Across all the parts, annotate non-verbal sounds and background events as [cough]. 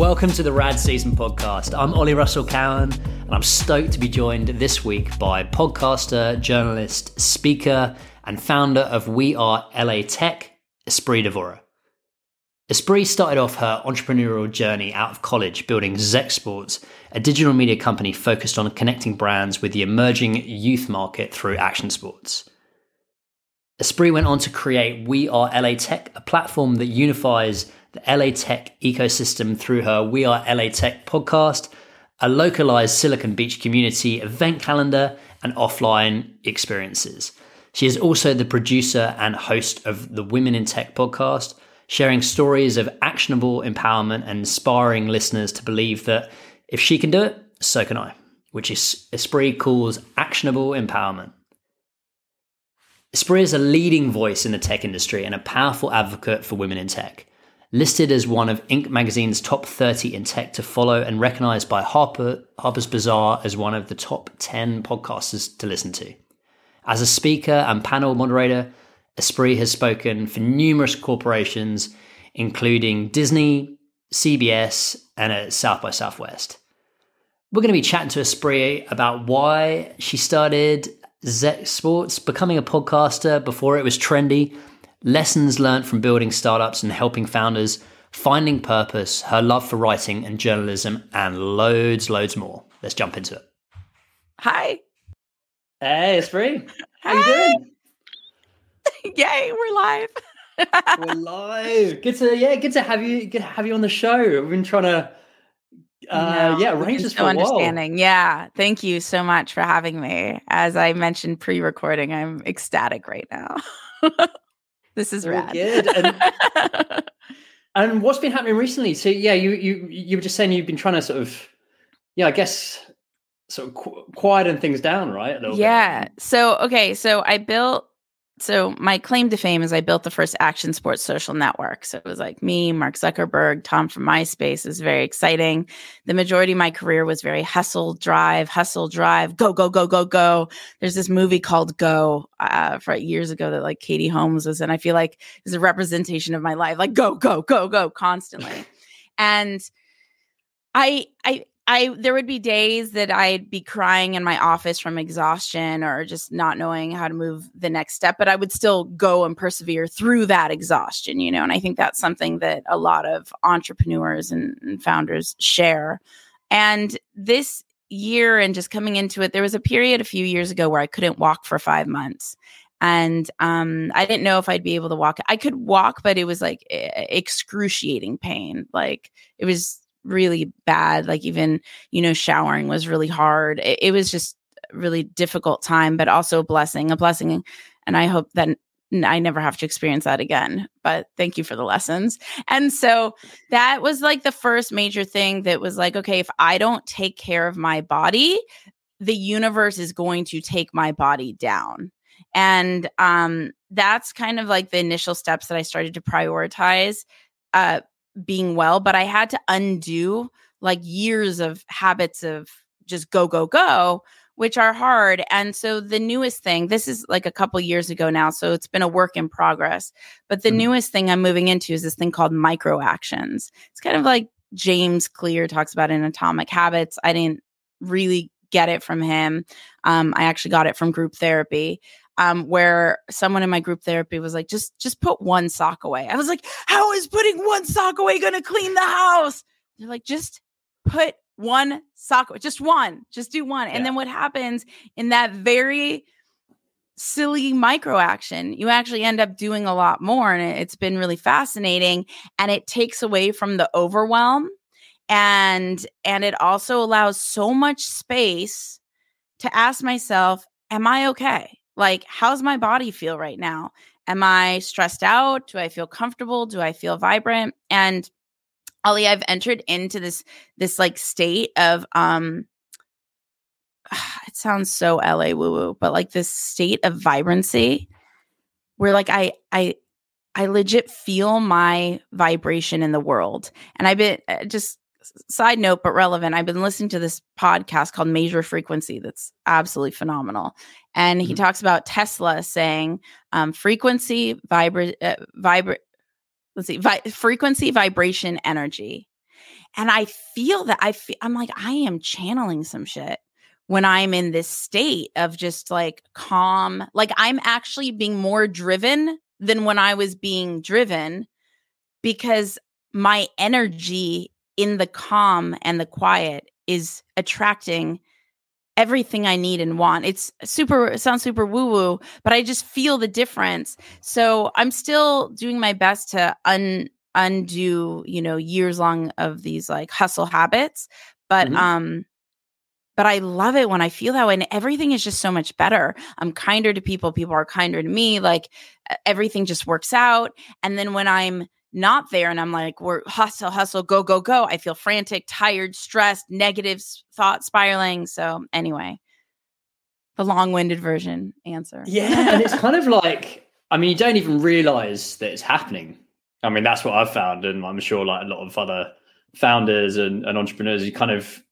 Welcome to the Rad Season podcast. I'm Ollie Russell Cowan, and I'm stoked to be joined this week by podcaster, journalist, speaker, and founder of We Are LA Tech, Espree Devora. Espree started off her entrepreneurial journey out of college building Zec Sports, a digital media company focused on connecting brands with the emerging youth market through action sports. Espree went on to create We Are LA Tech, a platform that unifies the LA Tech ecosystem through her We Are LA Tech podcast, a localized Silicon Beach community event calendar, and offline experiences. She is also the producer and host of the Women in Tech podcast, sharing stories of actionable empowerment and inspiring listeners to believe that if she can do it, so can I, which is Espree calls actionable empowerment. Espree is a leading voice in the tech industry and a powerful advocate for women in tech. Listed as one of Inc. magazine's top 30 in tech to follow and recognized by Harper, Harper's Bazaar as one of the top 10 podcasters to listen to. As a speaker and panel moderator, Espree has spoken for numerous corporations, including Disney, CBS, and at South by Southwest. We're going to be chatting to Espree about why she started Zec Sports, becoming a podcaster before it was trendy, lessons learned from building startups and helping founders, finding purpose, her love for writing and journalism, and loads, loads more. Let's jump into it. Hi. Hey, Espree. How you doing? [laughs] Yay, we're live. we're live. Good to yeah, good to have you good to have you on the show. We've been trying to uh, no, yeah, arrange this for understanding. Yeah, thank you so much for having me. As I mentioned pre-recording, I'm ecstatic right now. [laughs] this is rad. Good. And, [laughs] and what's been happening recently? So yeah, you you you were just saying you've been trying to sort of yeah, I guess sort of qu- quieten things down, right? yeah. Bit. So okay, so I built so my claim to fame is I built the first action sports social network. So it was like me, Mark Zuckerberg, Tom from MySpace. is very exciting. The majority of my career was very hustle, drive, hustle, drive, go, go, go, go, go. There's this movie called Go uh, for years ago that like Katie Holmes was, and I feel like is a representation of my life, like go, go, go, go, constantly. and I, I, I there would be days that I'd be crying in my office from exhaustion or just not knowing how to move the next step, but I would still go and persevere through that exhaustion, you know. And I think that's something that a lot of entrepreneurs and, and founders share. And this year and just coming into it, there was a period a few years ago where I couldn't walk for five months and um, I didn't know if I'd be able to walk. I could walk, but it was like excruciating pain. Like it was really bad. Like even, you know, showering was really hard. It, it was just really difficult time, but also a blessing, a blessing. And I hope that I never have to experience that again. But thank you for the lessons. And so that was like the first major thing that was like, okay, if I don't take care of my body, the universe is going to take my body down. And um, that's kind of like the initial steps that I started to prioritize. Uh, being well, but I had to undo like years of habits of just go, go, go, which are hard. And so the newest thing, this is like a couple years ago now, so it's been a work in progress. But the mm-hmm. newest thing I'm moving into is this thing called micro actions. It's kind of like James Clear talks about in Atomic Habits. I didn't really get it from him. Um, I actually got it from group therapy um, where someone in my group therapy was like, just just put one sock away. I was like, how is putting one sock away going to clean the house? They're like, just put one sock, just one, just do one. Yeah. And then what happens in that very silly micro action, you actually end up doing a lot more. And it's been really fascinating. And it takes away from the overwhelm. And and it also allows so much space to ask myself, am I okay? Like, how's my body feel right now? Am I stressed out? Do I feel comfortable? Do I feel vibrant? And Ollie, I've entered into this this like state of um [sighs] it sounds so LA woo woo, but like this state of vibrancy where like I I I legit feel my vibration in the world. And I've been uh, just side note but relevant i've been listening to this podcast called major frequency that's absolutely phenomenal and he mm-hmm. talks about tesla saying um, frequency vibra- uh, vibra- let's see vi- frequency vibration energy and I feel that I feel I'm like I am channeling some shit when I'm in this state of just like calm. Like I'm actually being more driven than when I was being driven because my energy in the calm and the quiet is attracting everything I need and want. It's super, it sounds super woo woo, but I just feel the difference. So I'm still doing my best to un undo, you know, years long of these like hustle habits. But mm-hmm. um, but I love it when I feel that way. And everything is just so much better. I'm kinder to people. People are kinder to me. Like everything just works out. And then when I'm not there and I'm like, we're hustle, hustle, go, go, go. I feel frantic, tired, stressed, negative thought spiraling. So, anyway, the long winded version answer. Yeah. and it's kind of like, I mean, you don't even realize that it's happening. I mean, that's what I've found. And I'm sure like a lot of other founders and, and entrepreneurs, you kind of,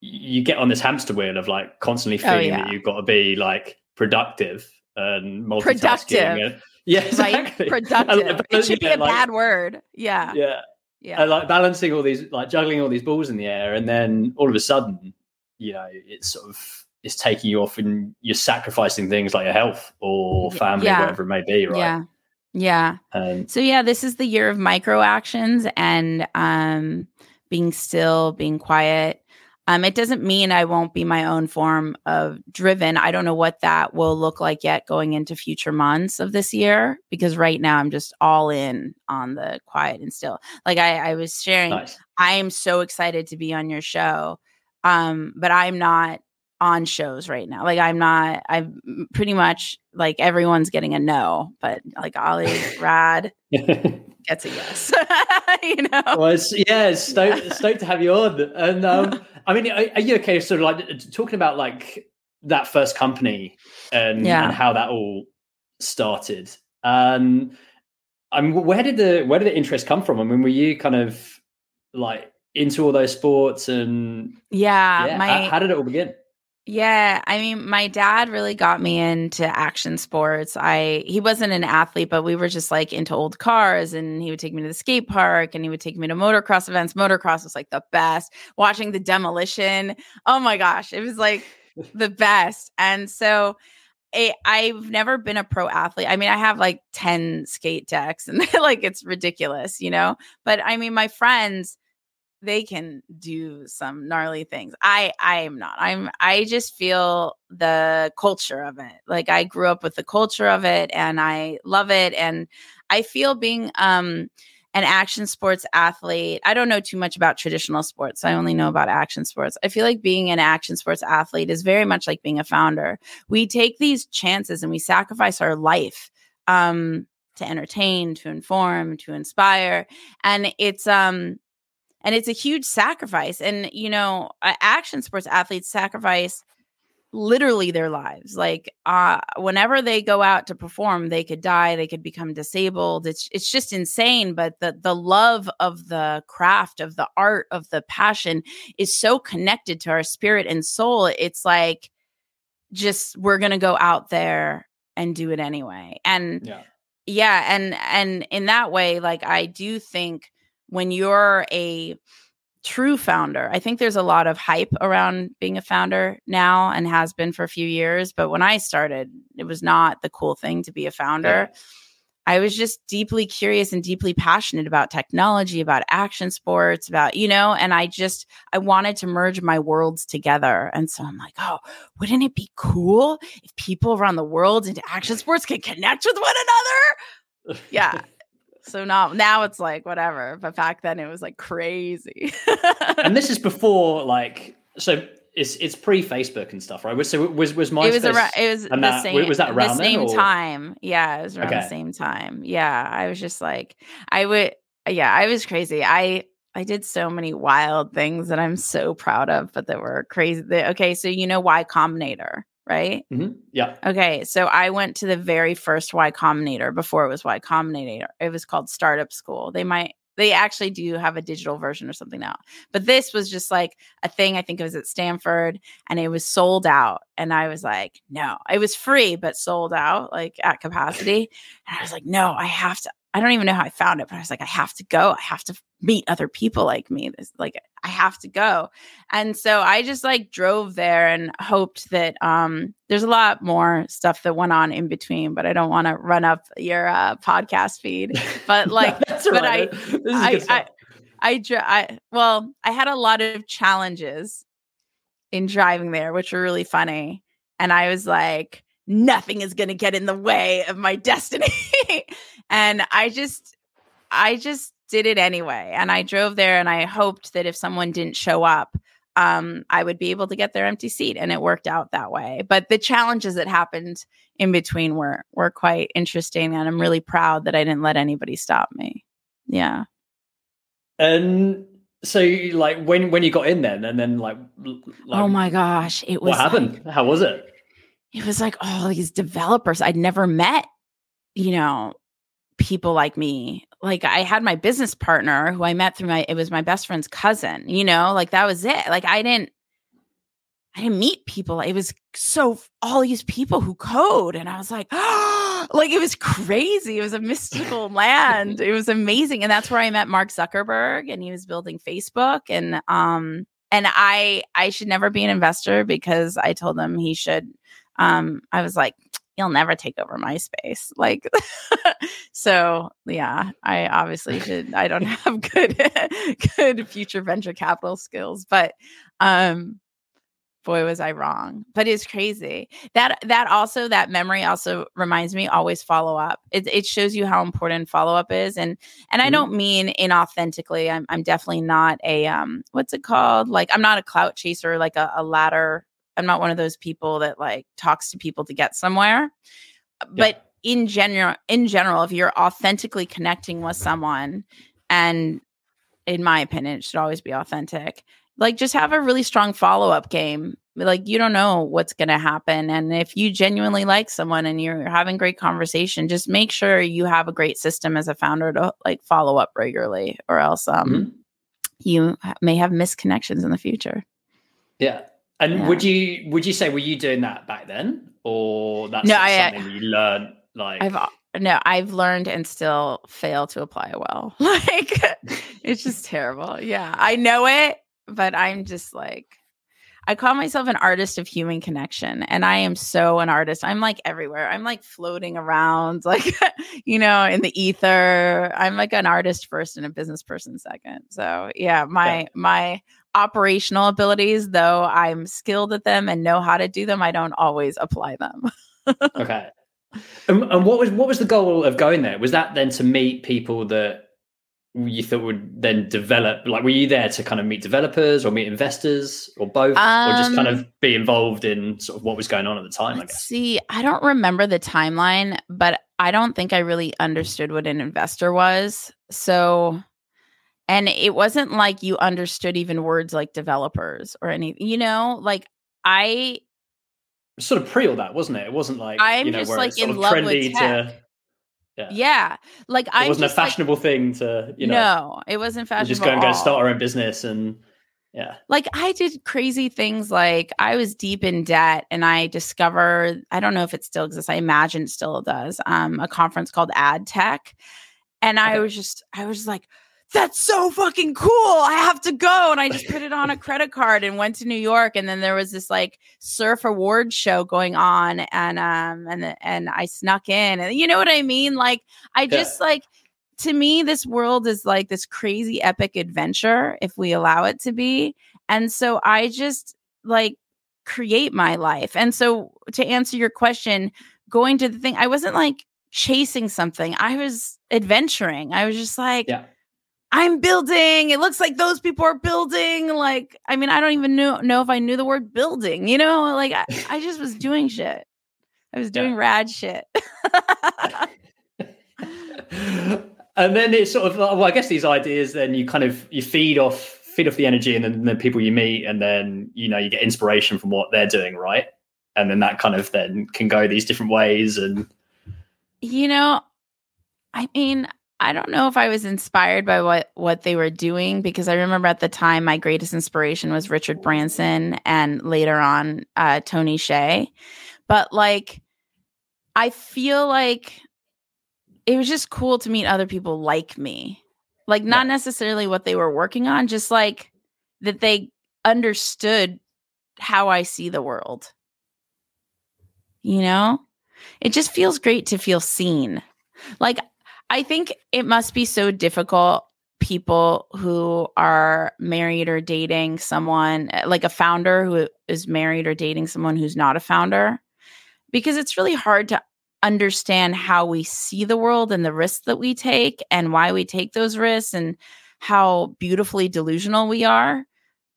you get on this hamster wheel of like constantly oh, feeling oh, yeah. that you've got to be like productive and multitasking. Productive. And, yeah, [laughs] exactly. Right? Productive. it should be a like, bad word. Yeah. Yeah. Yeah. like balancing all these, like juggling all these balls in the air, and then all of a sudden, you know, it's sort of it's taking you off, and you're sacrificing things like your health or family, yeah. whatever it may be, right? Yeah. Yeah. Um, so yeah, this is the year of micro actions and um being still, being quiet, um, it doesn't mean I won't be my own form of driven. I don't know what that will look like yet going into future months of this year because right now I'm just all in on the quiet and still. Like I, I was sharing, nice. I am so excited to be on your show, um, but I'm not on shows right now. Like I'm not. I'm pretty much like everyone's getting a no, but like Ollie, [laughs] Rad [laughs] gets a yes. [laughs] you know. Well, it's, yeah, it's stoked, stoked to have you on, and um, I mean, are, are, you okay? Sort of like talking about like that first company and, yeah. and how that all started. Um, I mean, where did the where did the interest come from? I mean, were you kind of like into all those sports and yeah, yeah my, how, how did it all begin? Yeah, I mean, my dad really got me into action sports. I he wasn't an athlete, but we were just like into old cars and he would take me to the skate park and he would take me to motocross events. Motocross was like the best. Watching the demolition. Oh my gosh, it was like the [laughs] best. And so it, I've never been a pro athlete. I mean, I have like 10 skate decks [laughs] and like it's ridiculous, you know? But I mean, my friends they can do some gnarly things. I I am not. I'm I just feel the culture of it. Like I grew up with the culture of it and I love it and I feel being um an action sports athlete. I don't know too much about traditional sports. I only know about action sports. I feel like being an action sports athlete is very much like being a founder. We take these chances and we sacrifice our life um to entertain, to inform, to inspire. And it's um and it's a huge sacrifice and you know action sports athletes sacrifice literally their lives like uh whenever they go out to perform they could die they could become disabled it's it's just insane but the the love of the craft of the art of the passion is so connected to our spirit and soul it's like just we're going to go out there and do it anyway and yeah. yeah and and in that way like i do think when you're a true founder. I think there's a lot of hype around being a founder now and has been for a few years. But when I started, it was not the cool thing to be a founder. Yeah. I was just deeply curious and deeply passionate about technology, about action sports, about, you know, and I just, I wanted to merge my worlds together. And so I'm like, oh, wouldn't it be cool if people around the world into action sports could connect with one another? Yeah. So now now it's like whatever. But back then it was like crazy. and this is [laughs] before like so it's it's pre Facebook and stuff, right? So was was MySpace? It was around. It was the that, same. Was that around the same then, time? Yeah, it was around okay. the same time. Yeah, I was just like, I would. Yeah, I was crazy. I I did so many wild things that I'm so proud of, but that were crazy. Okay, so you know Y Combinator? Right? Mm-hmm. Yeah. Okay. So I went to the very first Y Combinator before it was Y Combinator. It was called Startup School. They might, they actually do have a digital version or something now. But this was just like a thing. I think it was at Stanford and it was sold out. And I was like, no, it was free, but sold out like at capacity. And I was like, no, I have to, I don't even know how I found it, but I was like, I have to go. I have to meet other people like me. This, like, I have to go. And so I just like drove there and hoped that um, there's a lot more stuff that went on in between, but I don't want to run up your uh, podcast feed. But [laughs] like, but right. I, I, I, I, I, well, I had a lot of challenges in driving there, which were really funny. And I was like, nothing is going to get in the way of my destiny. [laughs] and I just, I just did it anyway. And I drove there and I hoped that if someone didn't show up, um, I would be able to get their empty seat. And it worked out that way. But the challenges that happened in between were were quite interesting. And I'm really proud that I didn't let anybody stop me. Yeah. And so like when when you got in then and then like, like oh my gosh it was what happened like, how was it it was like all these developers i'd never met you know people like me. Like i had my business partner who i met through my it was my best friend's cousin you know like that was it. Like i didn't i didn't meet people. It was so all these people who code and i was like oh, [gasps] like it was crazy. It was a mystical [laughs] land. It was amazing and that's where i met mark zuckerberg and he was building facebook and um and i i should never be an investor because i told him he should um i was like you'll never take over my space. Like [laughs] so yeah i obviously should i don't [laughs] have good good future venture capital skills but um boy was i wrong. But it's crazy. That that also that memory also reminds me always follow up. It, it shows you how important follow up is and and i mm-hmm. don't mean inauthentically i'm, I'm definitely not a um what's it called? Like i'm not a clout chaser like a, a ladder i'm not one of those people that like talks to people to get somewhere but in general in general if you're authentically connecting with someone and in my opinion it should always be authentic like just have a really strong follow-up game. Like you don't know what's going to happen and if you genuinely like someone and you're having great conversation just make sure you have a great system as a founder to like follow up regularly or else um mm-hmm. you may have misconnections in the future. Yeah and yeah. would you would you say were you doing that back then or that's no, I, something you learned like I've no I've learned and still fail to apply well [laughs] like it's just terrible yeah I know it but I'm just like I call myself an artist of human connection and I am so an artist. I'm like everywhere. I'm like floating around [laughs] like you know in the ether. I'm like an artist first and a business person second. So, yeah, my yeah. my operational abilities though I'm skilled at them and know how to do them, I don't always apply them. [laughs] okay. And, and what was what was the goal of going there? Was that then to meet people that you thought would then develop like were you there to kind of meet developers or meet investors or both um, or just kind of um, be involved in sort of what was going on at the time i guess see i don't remember the timeline but i don't think i really understood what an investor was so and it wasn't like you understood even words like developers or anything you know like i sort of pre all that wasn't it it wasn't like i'm you know, just like in love with tech. To, yeah. yeah. Like I wasn't a fashionable like, thing to, you know. No, it wasn't fashionable. Just go and go start our own business and yeah. Like I did crazy things like I was deep in debt and I discovered, I don't know if it still exists. I imagine it still does. Um, a conference called Ad Tech. And I was just, I was like, that's so fucking cool. I have to go. And I just put it on a [laughs] credit card and went to New York. And then there was this like surf award show going on. And um and and I snuck in. And you know what I mean? Like I just yeah. like to me, this world is like this crazy epic adventure if we allow it to be. And so I just like create my life. And so to answer your question, going to the thing, I wasn't like chasing something. I was adventuring. I was just like, yeah I'm building. It looks like those people are building. Like, I mean, I don't even know, know if I knew the word building, you know? Like, I, I just was doing shit. I was doing yeah. rad shit. [laughs] and then it's sort of, uh, well, I guess these ideas, then you kind of, you feed off, feed off the energy and then the people you meet. And then, you know, you get inspiration from what they're doing, right? And then that kind of then can go these different ways. And, you know, I mean, I don't know if I was inspired by what what they were doing because I remember at the time my greatest inspiration was Richard Branson and later on uh, Tony Hsieh. But like, I feel like it was just cool to meet other people like me. Like not yeah. necessarily what they were working on, just like that they understood how I see the world. You know? It just feels great to feel seen. Like I think it must be so difficult people who are married or dating someone like a founder who is married or dating someone who's not a founder because it's really hard to understand how we see the world and the risks that we take and why we take those risks and how beautifully delusional we are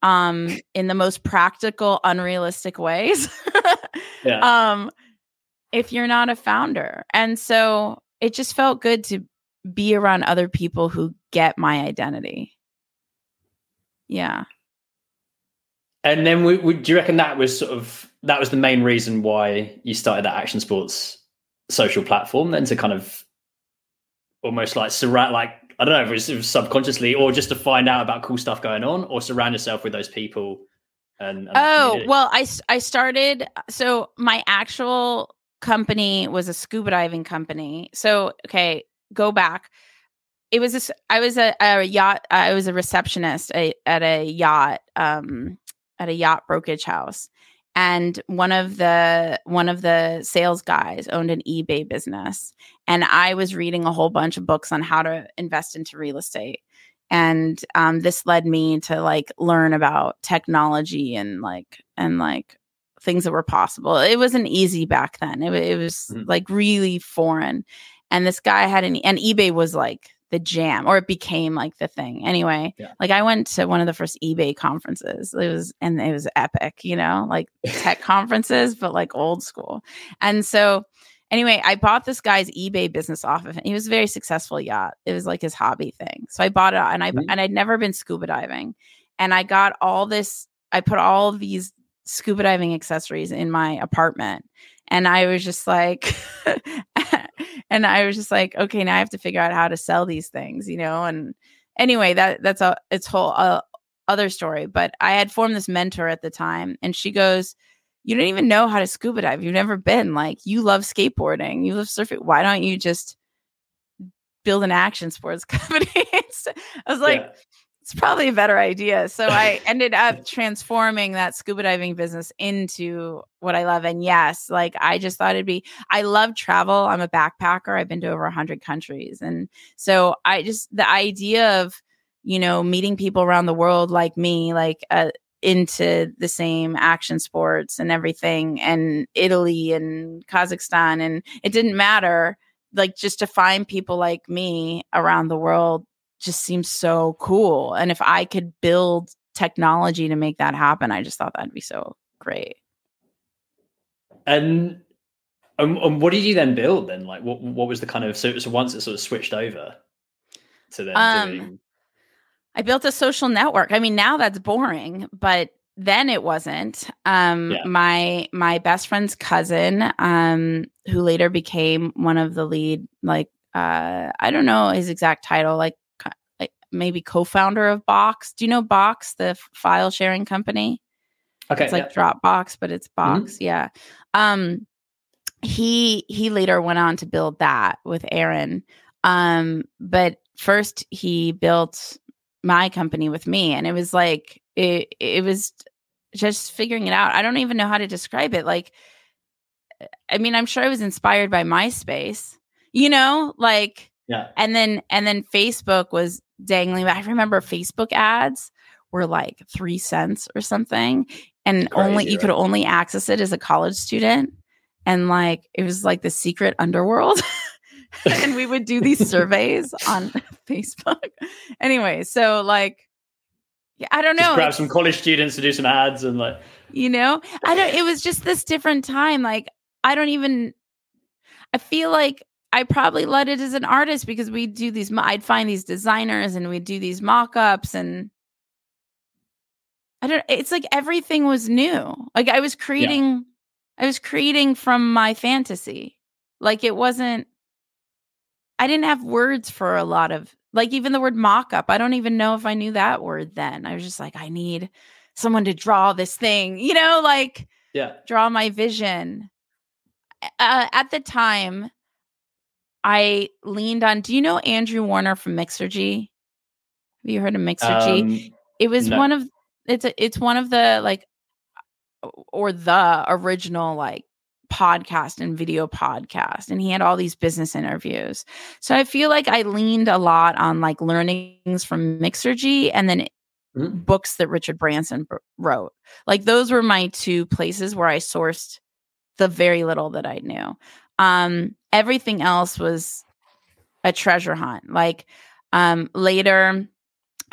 um [laughs] in the most practical unrealistic ways [laughs] yeah. um if you're not a founder and so it just felt good to be around other people who get my identity. Yeah. And then we, we, do you reckon that was sort of that was the main reason why you started that action sports social platform then to kind of almost like surround like I don't know if it was, it was, subconsciously or just to find out about cool stuff going on or surround yourself with those people and, and oh well I, I started so my actual company was a scuba diving company. So okay go back. It was this i was a, a yacht i was a receptionist a, at a yacht um at a yacht brokerage house. And one of the one of the sales guys owned an ebay business. And i was reading a whole bunch of books on how to invest into real estate. And um, this led me to like learn about technology and like and like things that were possible. It wasn't easy back then. It, it was mm-hmm. like really foreign. And this guy had an and ebay was like the jam or it became like the thing. Anyway yeah. like i went to one of the first ebay conferences. It was and it was epic you know like tech [laughs] conferences but like old school. And so anyway i bought this guy's ebay business off of him. He was a very successful yacht. It was like his hobby thing. So i bought it and i mm-hmm. and i'd never been scuba diving. And i got all this i put all these scuba diving accessories in my apartment and i was just like [laughs] and I was just like, okay, now I have to figure out how to sell these things, you know. And anyway, that that's a it's whole uh, other story. But I had formed this mentor at the time, and she goes, "You don't even know how to scuba dive. You've never been. Like, you love skateboarding. You love surfing. Why don't you just?" build an action sports [laughs] company. I was like, yeah it's probably a better idea. So I [laughs] ended up transforming that scuba diving business into what I love. And yes, like I just thought it'd be, I love travel. I'm a backpacker. I've been to over 100 countries. And so I just, the idea of, you know, meeting people around the world like me, like, uh, into the same action sports and everything and Italy and Kazakhstan and it didn't matter like just to find people like me around the world just seems so cool. And if I could build technology to make that happen, I just thought that'd be so great. And um, um, what did you then build then? Like, what what was the kind of so, so once it sort of switched over to then um, doing? I built a social network. I mean, now that's boring, but then it wasn't. Um, yeah. my my best friend's cousin, um, who later became one of the lead, like uh, I don't know his exact title, like maybe co-founder of Box. Do you know Box, the file sharing company? Okay, it's like yeah. Dropbox, but it's mm-hmm. Box. Mm-hmm. Yeah. Um, he he later went on to build that with Aaron. Um, but first he built my company with me, and it was like it it was just figuring it out. I don't even know how to describe it. Like, I mean, I'm sure I was inspired by MySpace. You know, like yeah. And then and then Facebook was dangling. But I remember Facebook ads were like three cents or something, and Crazy, only you right? could only access it as a college student. And like it was like the secret underworld. [laughs] and we would do these [laughs] surveys on [laughs] Facebook. Anyway, so like yeah, I don't know. Just grab some college students to do some ads and like you know, I don't it was just this different time. Like I don't even I feel like I probably led it as an artist because we do these. I'd find these designers and we'd do these mock-ups and I don't. It's like everything was new. Like I was creating, yeah. I was creating from my fantasy. Like it wasn't. I didn't have words for a lot of like even the word mock-up. I don't even know if I knew that word then. I was just like, I need someone to draw this thing. You know, like yeah, draw my vision. Uh, at the time I leaned on. Do you know Andrew Warner from Mixergy? Have you heard of Mixergy? Um, it was no. one of it's a, it's one of the like or the original like podcast and video podcast and he had all these business interviews so i feel like i leaned a lot on like learnings from mixergy and then mm-hmm. books that richard branson wrote like those were my two places where i sourced the very little that i knew um everything else was a treasure hunt like um later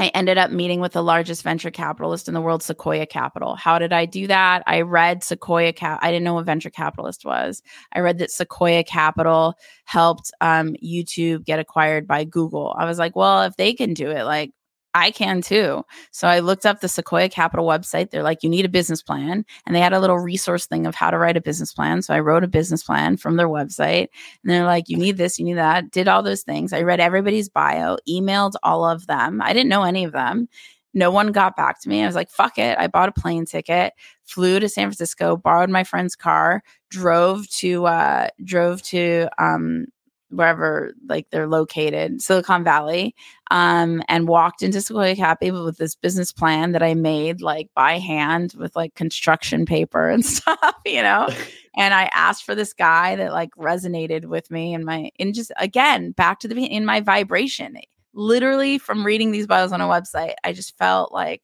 I ended up meeting with the largest venture capitalist in the world, Sequoia Capital. How did I do that? I read Sequoia Cap. I didn't know what venture capitalist was. I read that Sequoia Capital helped um, YouTube get acquired by Google. I was like, well, if they can do it, like I can too. So I looked up the Sequoia Capital website. They're like, you need a business plan. And they had a little resource thing of how to write a business plan. So I wrote a business plan from their website. And they're like, you need this, you need that. Did all those things. I read everybody's bio, emailed all of them. I didn't know any of them. No one got back to me. I was like, fuck it. I bought a plane ticket, flew to San Francisco, borrowed my friend's car, drove to uh drove to um wherever like they're located, Silicon Valley, um, and walked into Sequoia Capital with this business plan that I made like by hand with like construction paper and [laughs] stuff, you know. [laughs] and I asked for this guy that like resonated with me and my and just again back to the in my vibration. Literally from reading these bios on a website, I just felt like,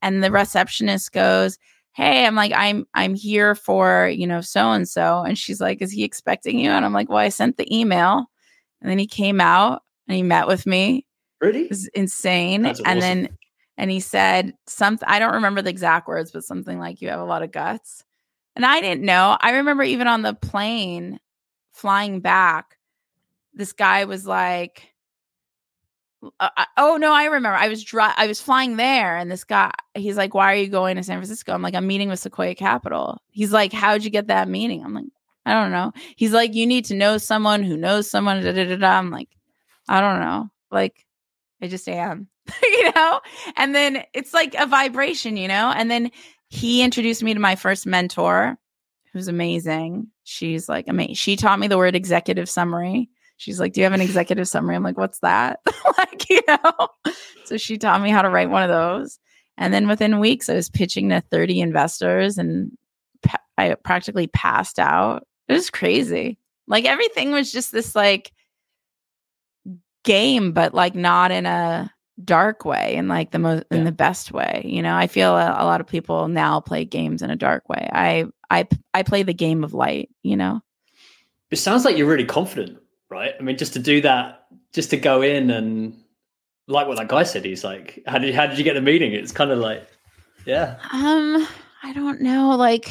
and the receptionist goes, hey i'm like i'm i'm here for you know so and so and she's like is he expecting you? And i'm like well i sent the email. And then he came out and he met with me. Really? It was insane. That's and awesome. then and he said something i don't remember the exact words but something like you have a lot of guts. And i didn't know. I remember even on the plane flying back this guy was like uh, oh no, I remember. I was dry, I was flying there, and this guy, he's like, "Why are you going to San Francisco?" I'm like, "I'm meeting with Sequoia Capital." He's like, "How'd you get that meeting?" I'm like, "I don't know." He's like, "You need to know someone who knows someone." Da, da, da, da. I'm like, "I don't know." Like, I just am, [laughs] you know. And then it's like a vibration, you know. And then he introduced me to my first mentor, who's amazing. She's like amazing. She taught me the word executive summary she's like, Do you have an executive summary? I'm like, What's that? [laughs] like, you know? So she taught me how to write one of those. And then within weeks, I was pitching to 30 investors and pa- I practically passed out. It was crazy. Like everything was just this like game, but like not in a dark way in like the most yeah. in the best way you know i feel a, a, lot of people now play games in a dark way i i i play the game of light you know it sounds like you're really confident right? I mean, just to do that, just to go in and like what that guy said, he's like, how did how did you get the meeting? It's kind of like, yeah. Um, I don't know. Like,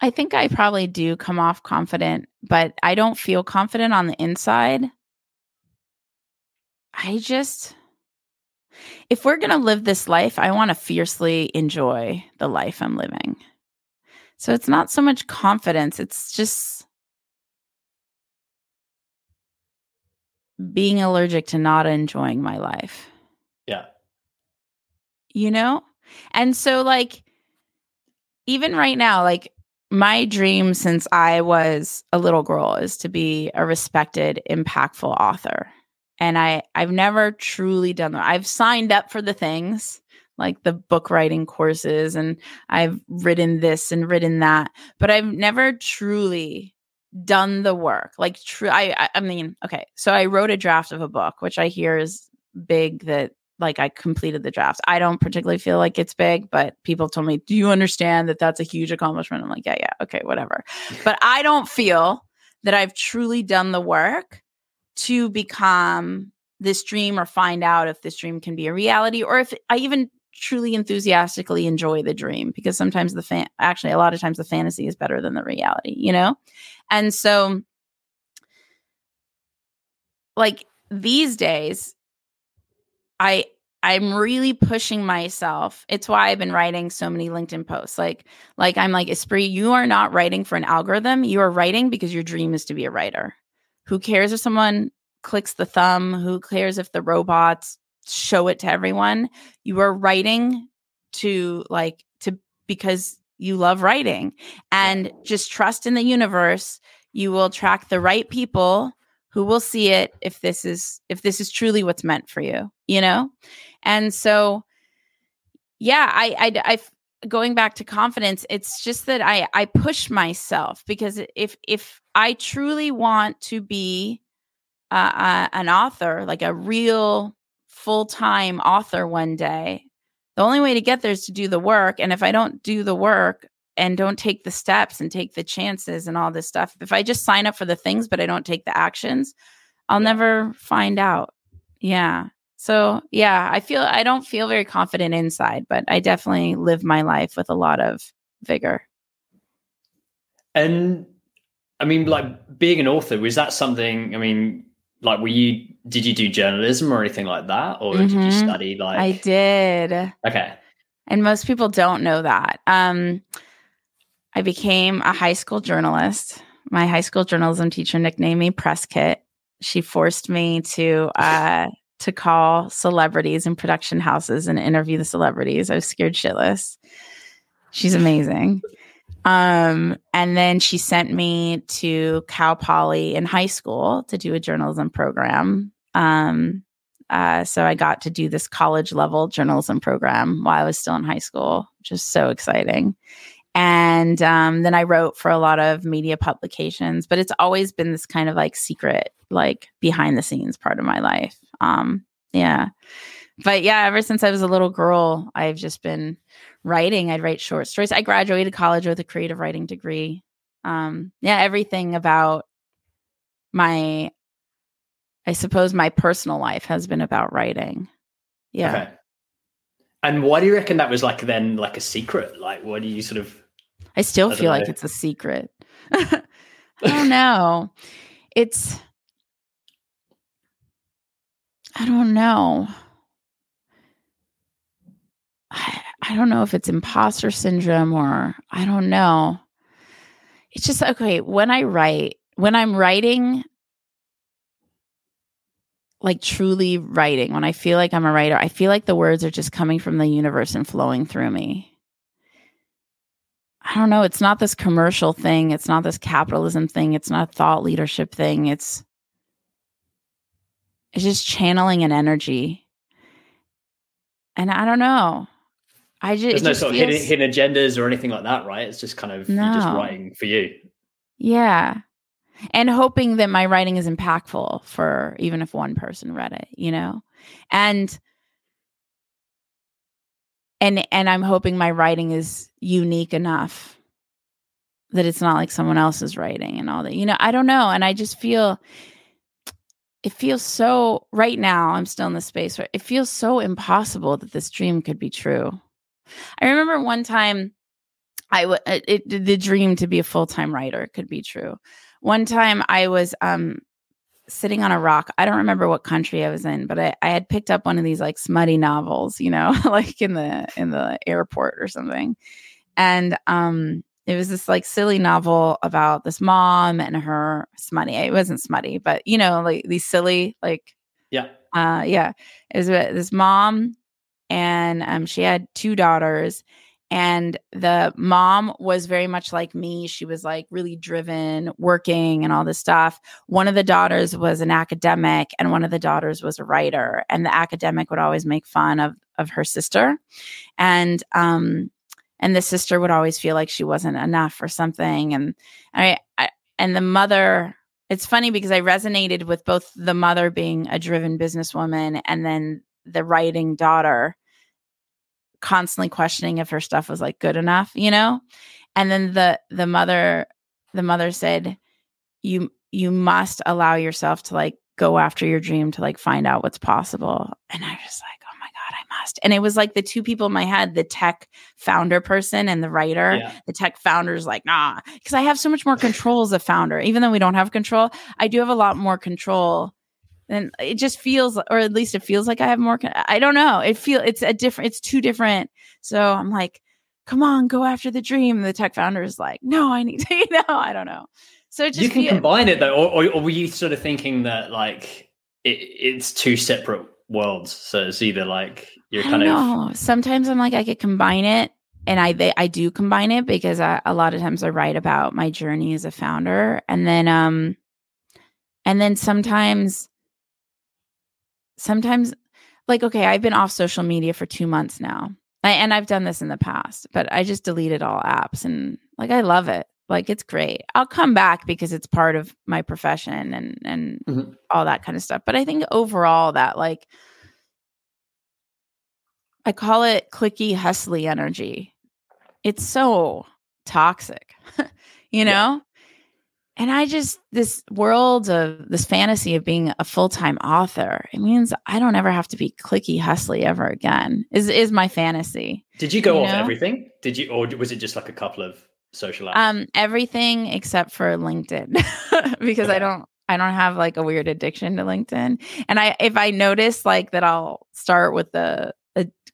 I think I probably do come off confident, but I don't feel confident on the inside. I just, if we're going to live this life, I want to fiercely enjoy the life I'm living. So it's not so much confidence, it's just being allergic to not enjoying my life. Yeah. You know? And so, like, even right now, like, my dream since I was a little girl is to be a respected, impactful author. And I, I've never truly done that. I've signed up for the things like the book writing courses and I've written this and written that, but I've never truly done the work. Like true I, I mean okay so i wrote a draft of a book which i hear is big that like i completed the draft. I don't particularly feel like it's big but people told me do you understand that that's a huge accomplishment? I'm like yeah yeah okay whatever. But i don't feel that i've truly done the work to become this dream or find out if this dream can be a reality or if i even truly enthusiastically enjoy the dream because sometimes the fan actually a lot of times the fantasy is better than the reality you know? And so like these days i i'm really pushing myself. It's why i've been writing so many linkedin posts. Like like i'm like Espree you are not writing for an algorithm. You are writing because your dream is to be a writer. Who cares if someone clicks the thumb? Who cares if the robots show it to everyone. You are writing to like to because you love writing and just trust in the universe. You will attract the right people who will see it if this is if this is truly what's meant for you you know and so yeah i i i going back to confidence it's just that i i push myself because if if i truly want to be uh, uh, an author like a real full-time author one day the only way to get there is to do the work and if i don't do the work and don't take the steps and take the chances and all this stuff if i just sign up for the things but i don't take the actions i'll never find out yeah so, yeah, I feel I don't feel very confident inside, but I definitely live my life with a lot of vigor. And I mean, like being an author, was that something? I mean, like, were you, did you do journalism or anything like that? Or mm-hmm. did you mm-hmm. study like. I did. Okay. And most people don't know that. Um, I became a high school journalist. My high school journalism teacher nicknamed me Press Kit. She forced me to uh, to call celebrities and production houses and interview the celebrities. I was scared shitless. She's amazing. Um, and then she sent me to Cal Poly in high school to do a journalism program. Um, uh, so I got to do this college level journalism program while I was still in high school, which is so exciting. And um, then I wrote for a lot of media publications, but it's always been this kind of like secret, like behind the scenes part of my life. Um, yeah. But yeah, ever since I was a little girl, I've just been writing. I'd write short stories. I graduated college with a creative writing degree. Um, yeah, everything about my I suppose my personal life has been about writing. Yeah. Okay. And why do you reckon that was like then like a secret? Like what do you sort of I still I feel know. like it's a secret. [laughs] I don't know. It's I don't know. I, I don't know if it's imposter syndrome or I don't know. It's just okay. When I write, when I'm writing, like truly writing, when I feel like I'm a writer, I feel like the words are just coming from the universe and flowing through me. I don't know. It's not this commercial thing. It's not this capitalism thing. It's not thought leadership thing. It's it's just channeling an energy. And I don't know. I just there's no sort feels... of hidden, hidden, agendas or anything like that, right? It's just kind of no. just writing for you. Yeah. And hoping that my writing is impactful for even if one person read it, you know? And and and I'm hoping my writing is unique enough that it's not like someone else's writing and all that. You know, I don't know. And I just feel it feels so right now i'm still in the space where it feels so impossible that this dream could be true i remember one time i w- it, the dream to be a full-time writer could be true one time i was um sitting on a rock i don't remember what country i was in but i, I had picked up one of these like smutty novels you know [laughs] like in the in the airport or something and um it was this like silly novel about this mom and her smutty. It wasn't smutty, but you know, like these silly, like yeah, uh, yeah. It was this mom, and um, she had two daughters, and the mom was very much like me. She was like really driven, working, and all this stuff. One of the daughters was an academic, and one of the daughters was a writer. And the academic would always make fun of of her sister, and um and the sister would always feel like she wasn't enough or something and I, I and the mother it's funny because i resonated with both the mother being a driven businesswoman and then the writing daughter constantly questioning if her stuff was like good enough you know and then the the mother the mother said you you must allow yourself to like go after your dream to like find out what's possible and i was like "Oh my god, I must. And it was like the two people in my head, the tech founder person and the writer. Yeah. The tech founder is like, nah, because I have so much more control as a founder. Even though we don't have control, I do have a lot more control. And it just feels, or at least it feels like I have more. I don't know. It feel it's a different. It's two different. So I'm like, come on, go after the dream. The tech founder is like, no, I need to. [laughs] You know, I don't know. So you can feel- combine it though, or, or, or, were you sort of thinking that like it, it's two separate worlds? So it's either like you're kind of sometimes I'm like I could combine it and I they, I do combine it because I, a lot of times I write about my journey as a founder and then um And then sometimes, sometimes, like, okay, I've been off social media for two months now. I, and I've done this in the past, but I just deleted all apps and like I love it. Like it's great. I'll come back because it's part of my profession and and mm-hmm. all that kind of stuff. But I think overall that like I call it clicky hustly energy. It's so toxic, [laughs] you know? Yeah. And I just, this world of this fantasy of being a full time author, it means I don't ever have to be clicky hustly ever again, is, is my fantasy. Did you go you off know? everything? Did you, or was it just like a couple of social apps? Um, everything except for LinkedIn [laughs] because okay. I don't, I don't have like a weird addiction to LinkedIn. And I, if I notice like that, I'll start with the,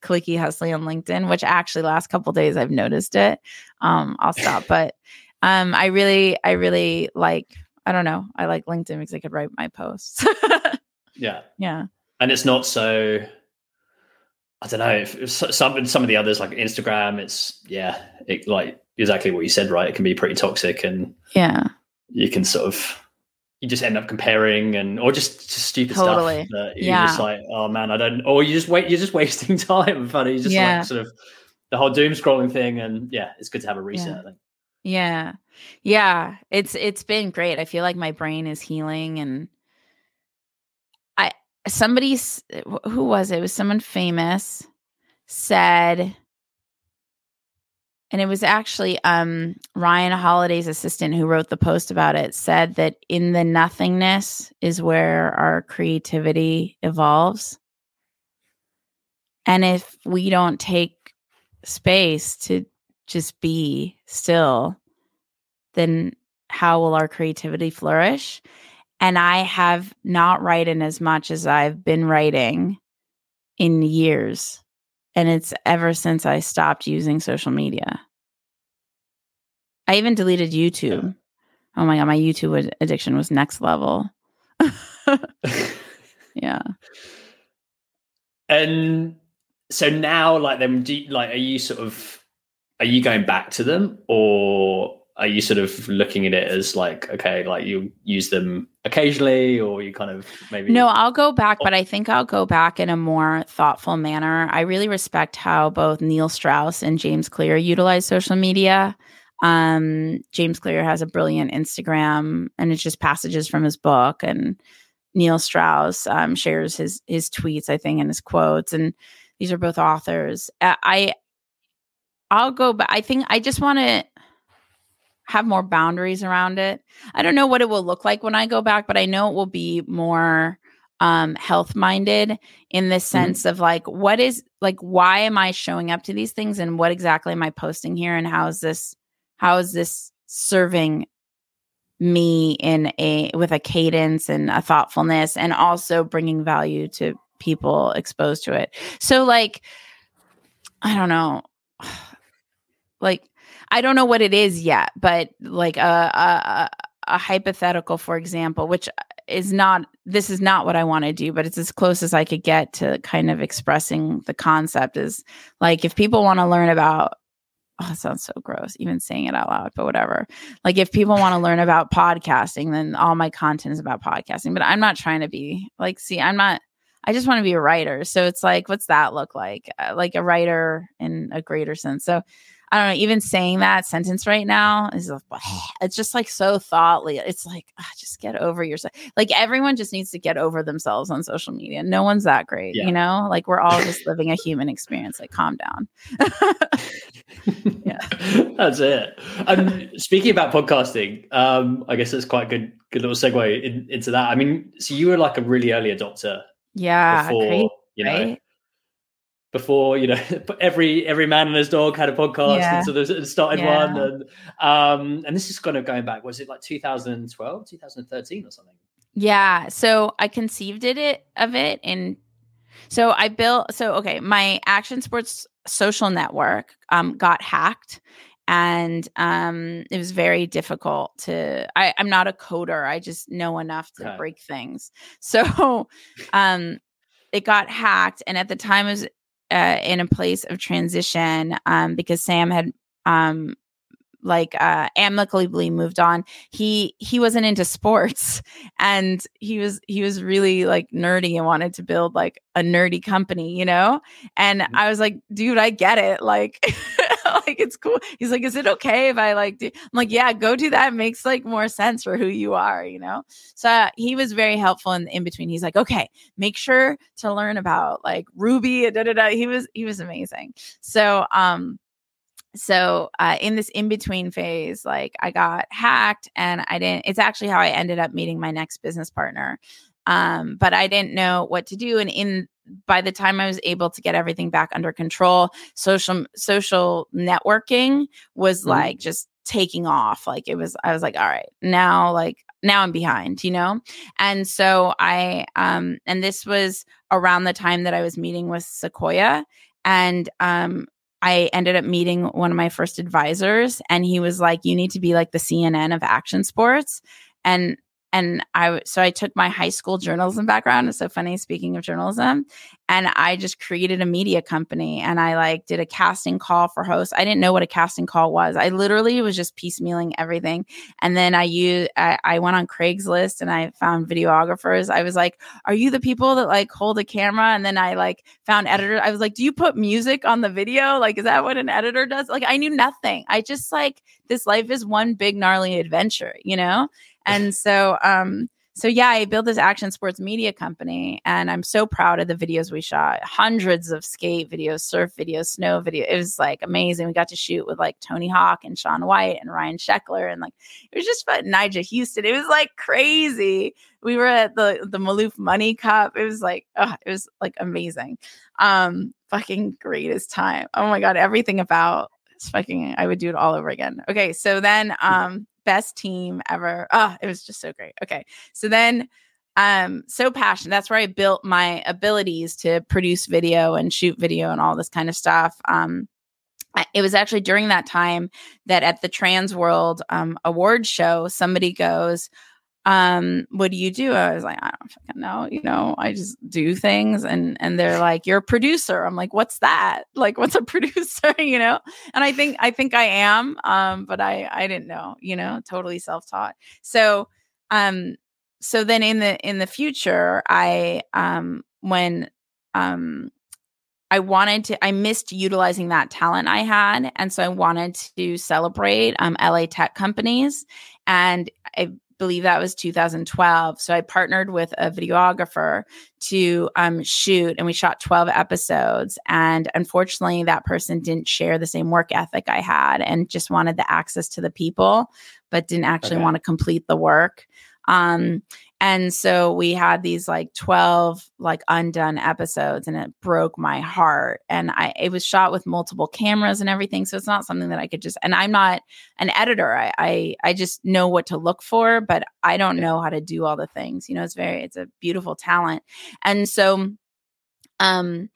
clicky hustly on LinkedIn, which actually last couple days I've noticed it. Um, I'll stop, [laughs] but um, I really, I really like. I don't know. I like LinkedIn because I could write my posts. [laughs] yeah, yeah, and it's not so. I don't know. If some some of the others like Instagram, it's yeah, it like exactly what you said, right? It can be pretty toxic, and yeah, you can sort of you just end up comparing and or just, just stupid totally. stuff that you're yeah. just like, oh man, I don't or you just wait you're just [laughs] wasting time. Funny, you just yeah. like sort of the whole doom scrolling thing and yeah, it's good to have a reset, yeah. I think. Yeah. Yeah. It's it's been great. I feel like my brain is healing and I somebody's who was it? It was someone famous said and it was actually um, Ryan Holiday's assistant who wrote the post about it said that in the nothingness is where our creativity evolves. And if we don't take space to just be still, then how will our creativity flourish? And I have not written as much as I've been writing in years. And it's ever since I stopped using social media. I even deleted YouTube. Oh my God, my YouTube addiction was next level. [laughs] [laughs] yeah. And so now, like then, do you, like, are you sort of, are you going back to them, or are you sort of looking at it as like, okay, like you use them occasionally, or you kind of maybe? No, I'll go back, but I think I'll go back in a more thoughtful manner. I really respect how both Neil Strauss and James Clear utilize social media. Um, James Clear has a brilliant Instagram, and it's just passages from his book. And Neil Strauss um, shares his his tweets, I think, and his quotes. And these are both authors. I I'll go, but I think I just want to have more boundaries around it. I don't know what it will look like when I go back, but I know it will be more um health minded in the mm-hmm. sense mm-hmm. of like what is like why am I showing up to these things and what exactly am I posting here and how is this how is this serving me in a with a cadence and a thoughtfulness and also bringing value to people exposed to it so like i don't know like i don't know what it is yet but like a, a, a hypothetical for example which is not this is not what i want to do but it's as close as i could get to kind of expressing the concept is like if people want to learn about oh, it sounds so gross, even saying it out loud, but whatever. Like, if people want to learn about podcasting, then all my content is about podcasting. But I'm not trying to be like, see, I'm not, I just want to be a writer. So it's like, what's that look like? Uh, like a writer in a greater sense. So I don't know, even saying that sentence right now is [sighs] it's just like so thoughtly. It's like, ah, just get over yourself. Like everyone just needs to get over themselves on social media. No one's that great, yeah. you know? Like we're all just [laughs] living a human experience. Like calm down. [laughs] yeah. [laughs] That's it. Um, speaking about podcasting, um, I guess that's quite a good good little segue in, into that. I mean, so you were like a really early adopter. Yeah. Before, great, you know, right? Before you know [laughs] every every man and his dog had a podcast yeah. and so there's started yeah. one and um and this is kind of going back was it like 2012 2013 or something yeah so i conceived it of it in so i built so okay my action sports social network um got hacked and um it was very difficult to I, i'm not a coder i just know enough to okay. break things [laughs] so um it got hacked and at the time it was uh, in a place of transition um, because Sam had um, like uh amicably moved on he he wasn't into sports [laughs] and he was he was really like nerdy and wanted to build like a nerdy company you know and mm-hmm. i was like dude i get it like [laughs] [laughs] like it's cool. He's like is it okay if i like do i'm like yeah go do that. It makes like more sense for who you are you know? So uh, he was very helpful in in between. He's like okay make sure to learn about like ruby da, da, da. he was he was amazing. So um so uh, in this in between phase like i got hacked and i didn't it's actually how i ended up meeting my next business partner um, but i didn't know what to do and in by the time i was able to get everything back under control social social networking was mm-hmm. like just taking off like it was i was like all right now like now i'm behind you know and so i um and this was around the time that i was meeting with sequoia and um I ended up meeting one of my first advisors and he was like, you need to be like the CNN of action sports. And and I so I took my high school journalism background. It's so funny speaking of journalism, and I just created a media company and I like did a casting call for hosts. I didn't know what a casting call was. I literally was just piecemealing everything, and then I used I, I went on Craigslist and I found videographers. I was like, "Are you the people that like hold a camera?" And then I like found editor. I was like, "Do you put music on the video? Like, is that what an editor does?" Like, I knew nothing. I just like this life is one big gnarly adventure, you know and so um so yeah, I built this action sports media company and I'm so proud of the videos we shot. Hundreds of skate videos, surf videos, snow video. It was like amazing. We got to shoot with like Tony Hawk and Shaun White and Ryan Sheckler and like it was just fun. Nyjah Huston. It was like crazy. We were at the the Maloof Money Cup. It was like oh, it was like amazing. Um fucking greatest time. Oh my god, everything about it's fucking I would do it all over again. Okay, so then um best team ever. Oh, it was just so great. Okay. So then um so passionate that's where i built my abilities to produce video and shoot video and all this kind of stuff um it was actually during that time that at the trans world um award show somebody goes um what do you do? I was like i don't fucking know. You know i just do things and and they're like you're a producer. I'm like what's that? [laughs] Like what's a [laughs] producer? [laughs] You know? And i think i think i am um but i i didn't know you know? Totally self-taught. So um so then in the in the future i um when um I wanted to, I missed utilizing that talent I had. And so I wanted to celebrate um, LA tech companies. And I believe that was 2012. So I partnered with a videographer to um, shoot, and we shot 12 episodes. And unfortunately, that person didn't share the same work ethic I had and just wanted the access to the people, but didn't actually okay. want to complete the work. Um, and so we had these like 12 like undone episodes and it broke my heart. And I it was shot with multiple cameras and everything. So it's not something that I could just and I'm not an editor. I I, I just know what to look for, but I don't know how to do all the things. You know, it's very it's a beautiful talent. And so um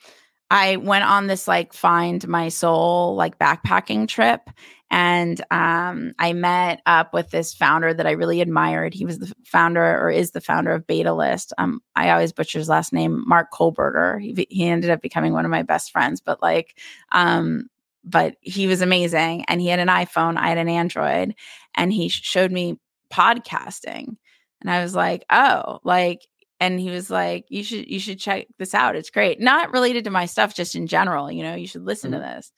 I went on this like find my soul like backpacking trip and um, I met up with this founder that I really admired. He was the founder or is the founder of BetaList. Um, I always butcher his last name, Mark Kohlberger. He, he ended up becoming one of my best friends, but like, um, but he was amazing. And he had an iPhone, I had an Android, and he showed me podcasting. And I was like, oh, like and he was like you should you should check this out it's great not related to my stuff just in general you know you should listen mm-hmm. to this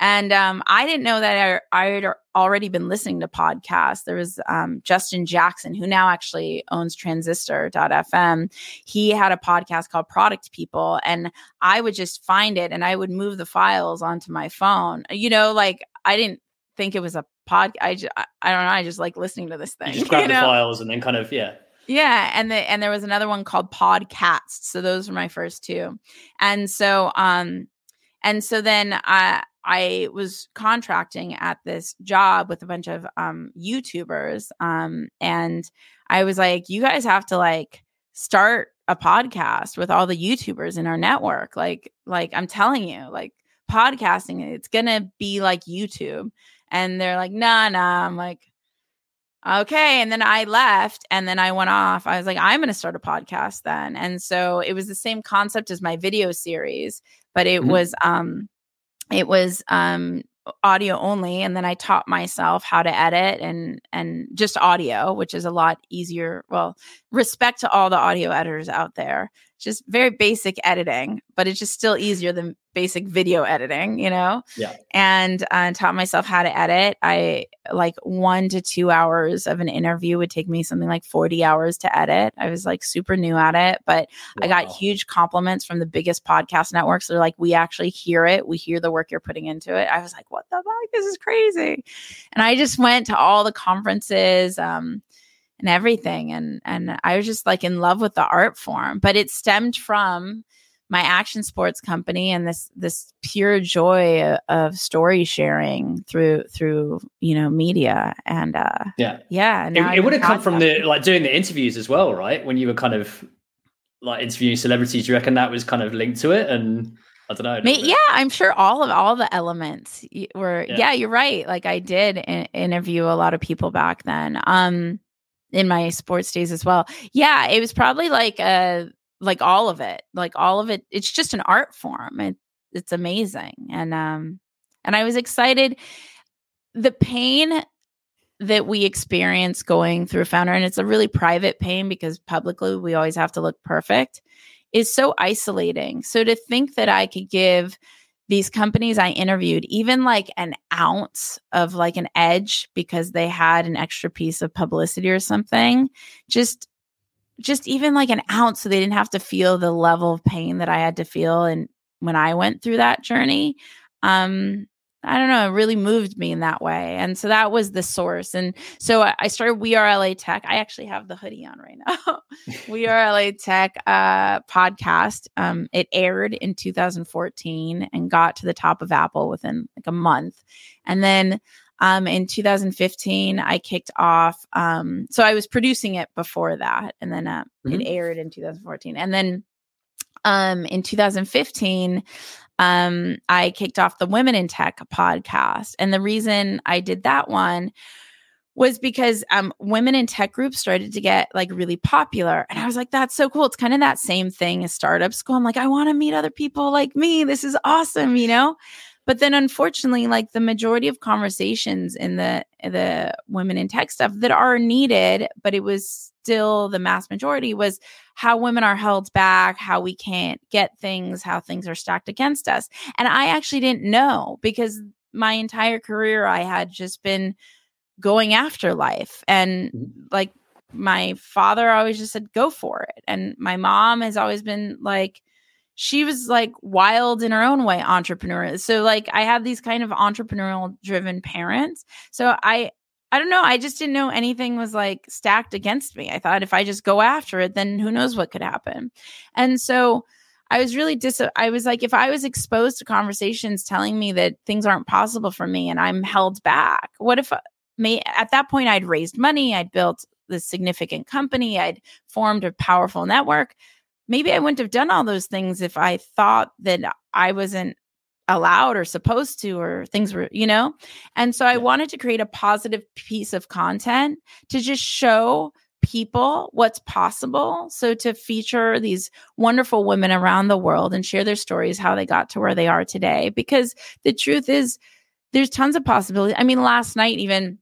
and um, I didn't know that I, I, had already been listening to podcasts. There was um, Justin Jackson, who now actually owns transistor.fm. He had a podcast called Product People, and I would just find it and I would move the files onto my phone. You know, like I didn't think it was a pod. I, just, I, I don't know. I just like listening to this thing. You just [laughs] grab you the files and then kind of, yeah. Yeah, and the and there was another one called Podcats. So those were my first two. And so um and so then I I was contracting at this job with a bunch of um, YouTubers, um, and I was like, "You guys have to like start a podcast with all the YouTubers in our network." Like, like I'm telling you, like podcasting, it's gonna be like YouTube. And they're like, "Nah, nah." I'm like, okay and then i left and then i went off i was like i'm going to start a podcast then and so it was the same concept as my video series but it mm-hmm. was um it was um audio only and then I taught myself how to edit and and just audio, which is a lot easier. Well, respect to all the audio editors out there. Just very basic editing, but it's just still easier than basic video editing, you know? Yeah. And uh, taught myself how to edit. I like one to two hours of an interview would take me something like 40 hours to edit. I was like super new at it, but wow. I got huge compliments from the biggest podcast networks. They're like, we actually hear it. We hear the work you're putting into it. I was like, what the fuck? This is crazy. And I just went to all the conferences. Um, and everything and and I was just like in love with the art form but it stemmed from my action sports company and this this pure joy of story sharing through through you know media and uh yeah yeah it, it would have come from the like doing the interviews as well right when you were kind of like interviewing celebrities do you reckon that was kind of linked to it and I don't know. Yeah, I'm sure all of all the elements were. Yeah, yeah you're right. Like I did in- interview a lot of people back then. Um, in my sports days as well. Yeah, it was probably like a like all of it like all of it it's just an art form it, it's amazing and um and i was excited the pain that we experience going through founder and it's a really private pain because publicly we always have to look perfect is so isolating so to think that i could give these companies i interviewed even like an ounce of like an edge because they had an extra piece of publicity or something just just even like an ounce so they didn't have to feel the level of pain that I had to feel and when I went through that journey. Um I don't know, it really moved me in that way. And so that was the source. And so I started We Are LA Tech. I actually have the hoodie on right now. [laughs] we Are LA Tech uh, podcast. Um, it aired in 2014 and got to the top of Apple within like a month. And then um, in 2015, I kicked off. Um, so I was producing it before that, and then uh, mm-hmm. it aired in 2014. And then um, in 2015, um, I kicked off the Women in Tech podcast. And the reason I did that one was because um, women in tech groups started to get like really popular. And I was like, that's so cool. It's kind of that same thing as startup school. I'm like, I want to meet other people like me. This is awesome, you know? But then unfortunately, like the majority of conversations in the the women in tech stuff that are needed, but it was still the mass majority was how women are held back, how we can't get things, how things are stacked against us. And I actually didn't know because my entire career I had just been going after life and mm-hmm. like my father always just said go for it and my mom has always been like she was like wild in her own way entrepreneur so like i had these kind of entrepreneurial driven parents so i i don't know i just didn't know anything was like stacked against me. I thought if i just go after it then who knows what could happen. And so i was really dis i was like if i was exposed to conversations telling me that things aren't possible for me and i'm held back what if uh, may at that point i'd raised money i'd built this significant company i'd formed a powerful network. Maybe I wouldn't have done all those things if I thought that I wasn't allowed or supposed to or things were you know and so i wanted to create a positive piece of content to just show people what's possible so to feature these wonderful women around the world and share their stories how they got to where they are today because the truth is there's tons of possibility i mean last night even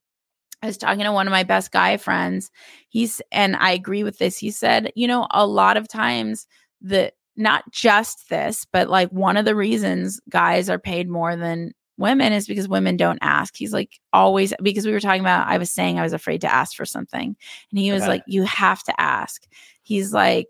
I was talking to one of my best guy friends. He's, and I agree with this. He said, you know, a lot of times the, not just this, but like one of the reasons guys are paid more than women is because women don't ask. He's like always because we were talking about I was saying I was afraid to ask for something and he was okay. like you have to ask. He's like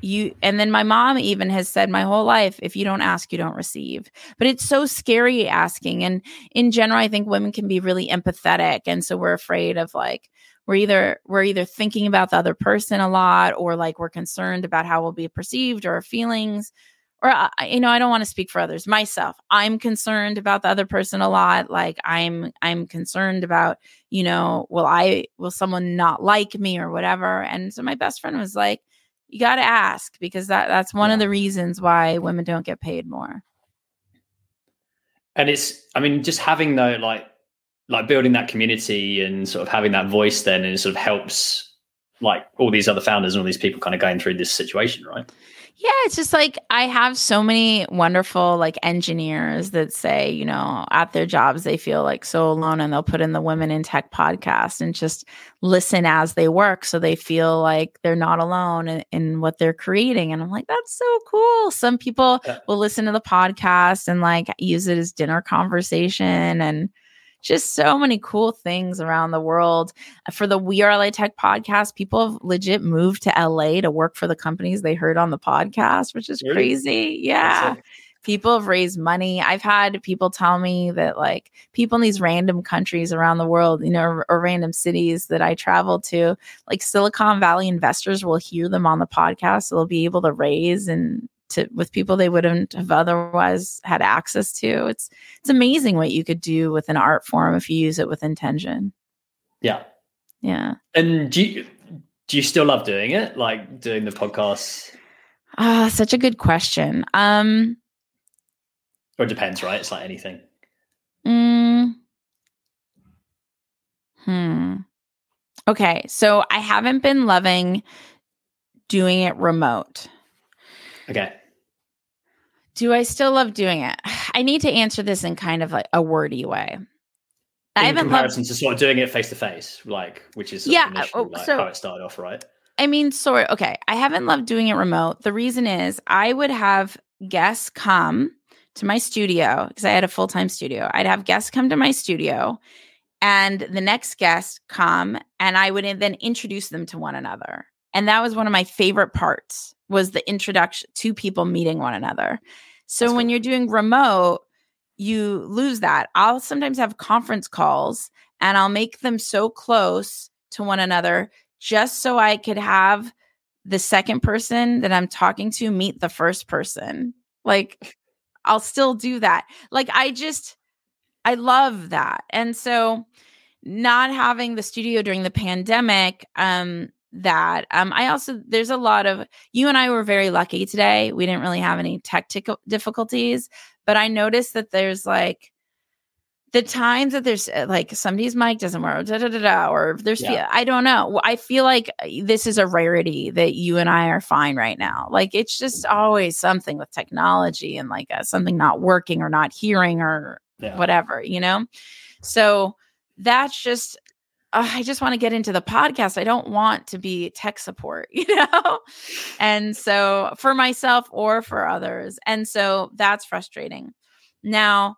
you and then my mom even has said my whole life if you don't ask you don't receive but it's so scary asking and in general i think women can be really empathetic and so we're afraid of like we're either we're either thinking about the other person a lot or like we're concerned about how we'll be perceived or our feelings. Or you know i don't want to speak for others. Myself i'm concerned about the other person a lot. Like i'm i'm concerned about you know will i will someone not like me or whatever? And so my best friend was like you got to ask because that that's one yeah. of the reasons why women don't get paid more. And it's i mean just having though like like building that community and sort of having that voice then and it sort of helps like all these other founders and all these people kind of going through this situation right Yeah, it's just like I have so many wonderful like engineers that say, you know, at their jobs they feel like so alone and they'll put in the Women in Tech podcast and just listen as they work so they feel like they're not alone in, in what they're creating. And I'm like, that's so cool. Some people yeah. will listen to the podcast and like use it as dinner conversation and just so many cool things around the world. For the We Are LA Tech podcast, people have legit moved to LA to work for the companies they heard on the podcast, which is really? crazy. Yeah. People have raised money. I've had people tell me that, like, people in these random countries around the world, you know, or, or random cities that I travel to, like Silicon Valley investors will hear them on the podcast. So they'll be able to raise and to with people they wouldn't have otherwise had access to. It's it's amazing what you could do with an art form if you use it with intention. Yeah. Yeah. And do you do you still love doing it? Like doing the podcast? Ah, uh, such a good question. Um or it depends, right? It's like anything. Mm, hmm. Okay, so I haven't been loving doing it remote. Okay. Do I still love doing it? [sighs] I need to answer this in kind of like a wordy way. I in haven't comparison loved... to sort of doing it face to face, like which is yeah, initial, oh, like, so, how it started off, right? I mean, sort okay. I haven't mm. loved doing it remote. The reason is I would have guests come to my studio because I had a full time studio. I'd have guests come to my studio, and the next guest come, and I would then introduce them to one another. And that was one of my favorite parts was the introduction to people meeting one another. So That's when cool. you're doing remote, you lose that. I'll sometimes have conference calls and I'll make them so close to one another just so I could have the second person that I'm talking to meet the first person. Like I'll still do that. Like I just I love that. And so not having the studio during the pandemic um that. Um, I also there's a lot of you and I were very lucky today. We didn't really have any technical difficulties, but I noticed that there's like the times that there's uh, like somebody's mic doesn't work, da, da, da, da, or there's yeah. I don't know. I feel like uh, this is a rarity that you and I are fine right now. Like it's just always something with technology and like uh, something not working or not hearing or yeah. whatever, you know. So that's just uh, I just want to get into the podcast. I don't want to be tech support, [laughs] you know? and so for myself or for others. And so that's frustrating. Now,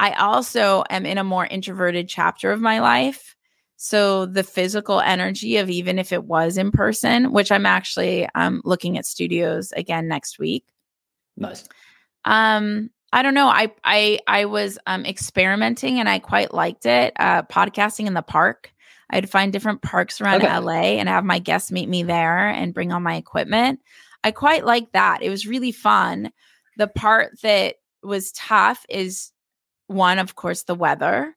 I also am in a more introverted chapter of my life. So the physical energy of even if it was in person, which I'm actually um, looking at studios again next week. Nice. Um, I don't know. I I I was um experimenting and I quite liked it. Uh podcasting in the park. I'd find different parks around okay. LA and have my guests meet me there and bring all my equipment. I quite like that. It was really fun. The part that was tough is one, of course, the weather.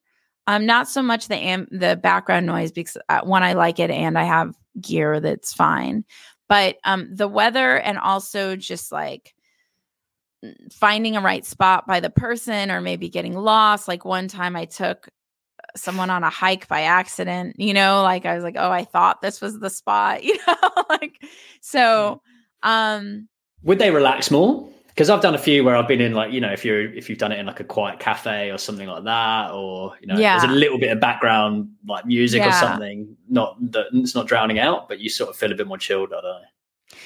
Um, not so much the am- the background noise because uh, one, I like it and I have gear that's fine, but um, the weather and also just like finding a right spot by the person or maybe getting lost. Like one time I took someone on a hike by accident, you know, like I was like, oh, I thought this was the spot, [laughs] you know, like so um would they relax more? Because I've done a few where I've been in like, you know, if you're if you've done it in like a quiet cafe or something like that, or you know, yeah. there's a little bit of background like music yeah. or something, not that it's not drowning out, but you sort of feel a bit more chilled, I don't know.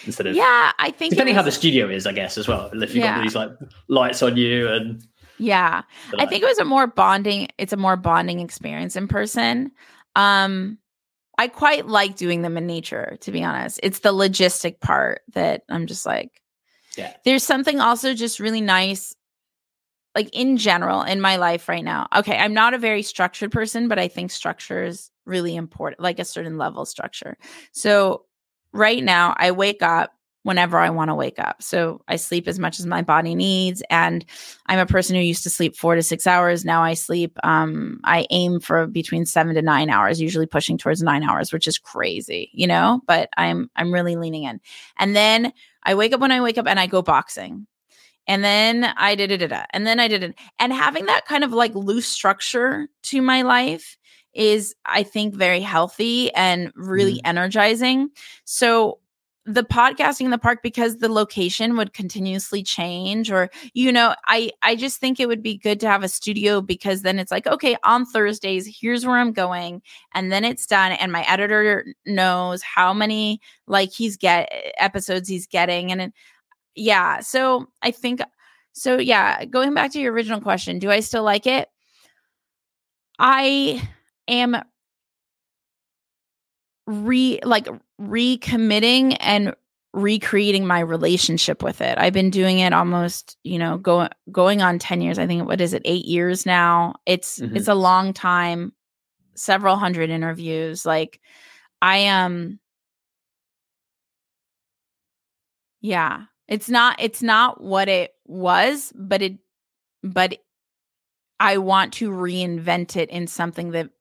Instead of Yeah, I think depending was, how the studio is, I guess, as well. If you've yeah. got these like lights on you and yeah. I think it was a more bonding, it's a more bonding experience in person. Um I quite like doing them in nature, to be honest. It's the logistic part that I'm just like, yeah. There's something also just really nice, like in general in my life right now. Okay, I'm not a very structured person, but I think structure is really important, like a certain level of structure. So right now, I wake up whenever I want to wake up. So I sleep as much as my body needs. And I'm a person who used to sleep four to six hours. Now I sleep, um, I aim for between seven to nine hours, usually pushing towards nine hours, which is crazy, you know, but I'm, I'm really leaning in. And then I wake up when I wake up and I go boxing. And then I did it, and then I did it. And having that kind of like loose structure to my life is, I think, very healthy and really mm. energizing. So the podcasting in the park because the location would continuously change or you know i i just think it would be good to have a studio because then it's like okay on thursdays here's where i'm going and then it's done and my editor knows how many like he's get episodes he's getting and it, yeah so i think so yeah going back to your original question do i still like it? I am re like recommitting and recreating my relationship with it. I've been doing it almost, you know, going going on 10 years. I think what is it? 8 years now. It's mm-hmm. it's a long time, several hundred interviews. Like I am um, Yeah. It's not it's not what it was, but it but I want to reinvent it in something that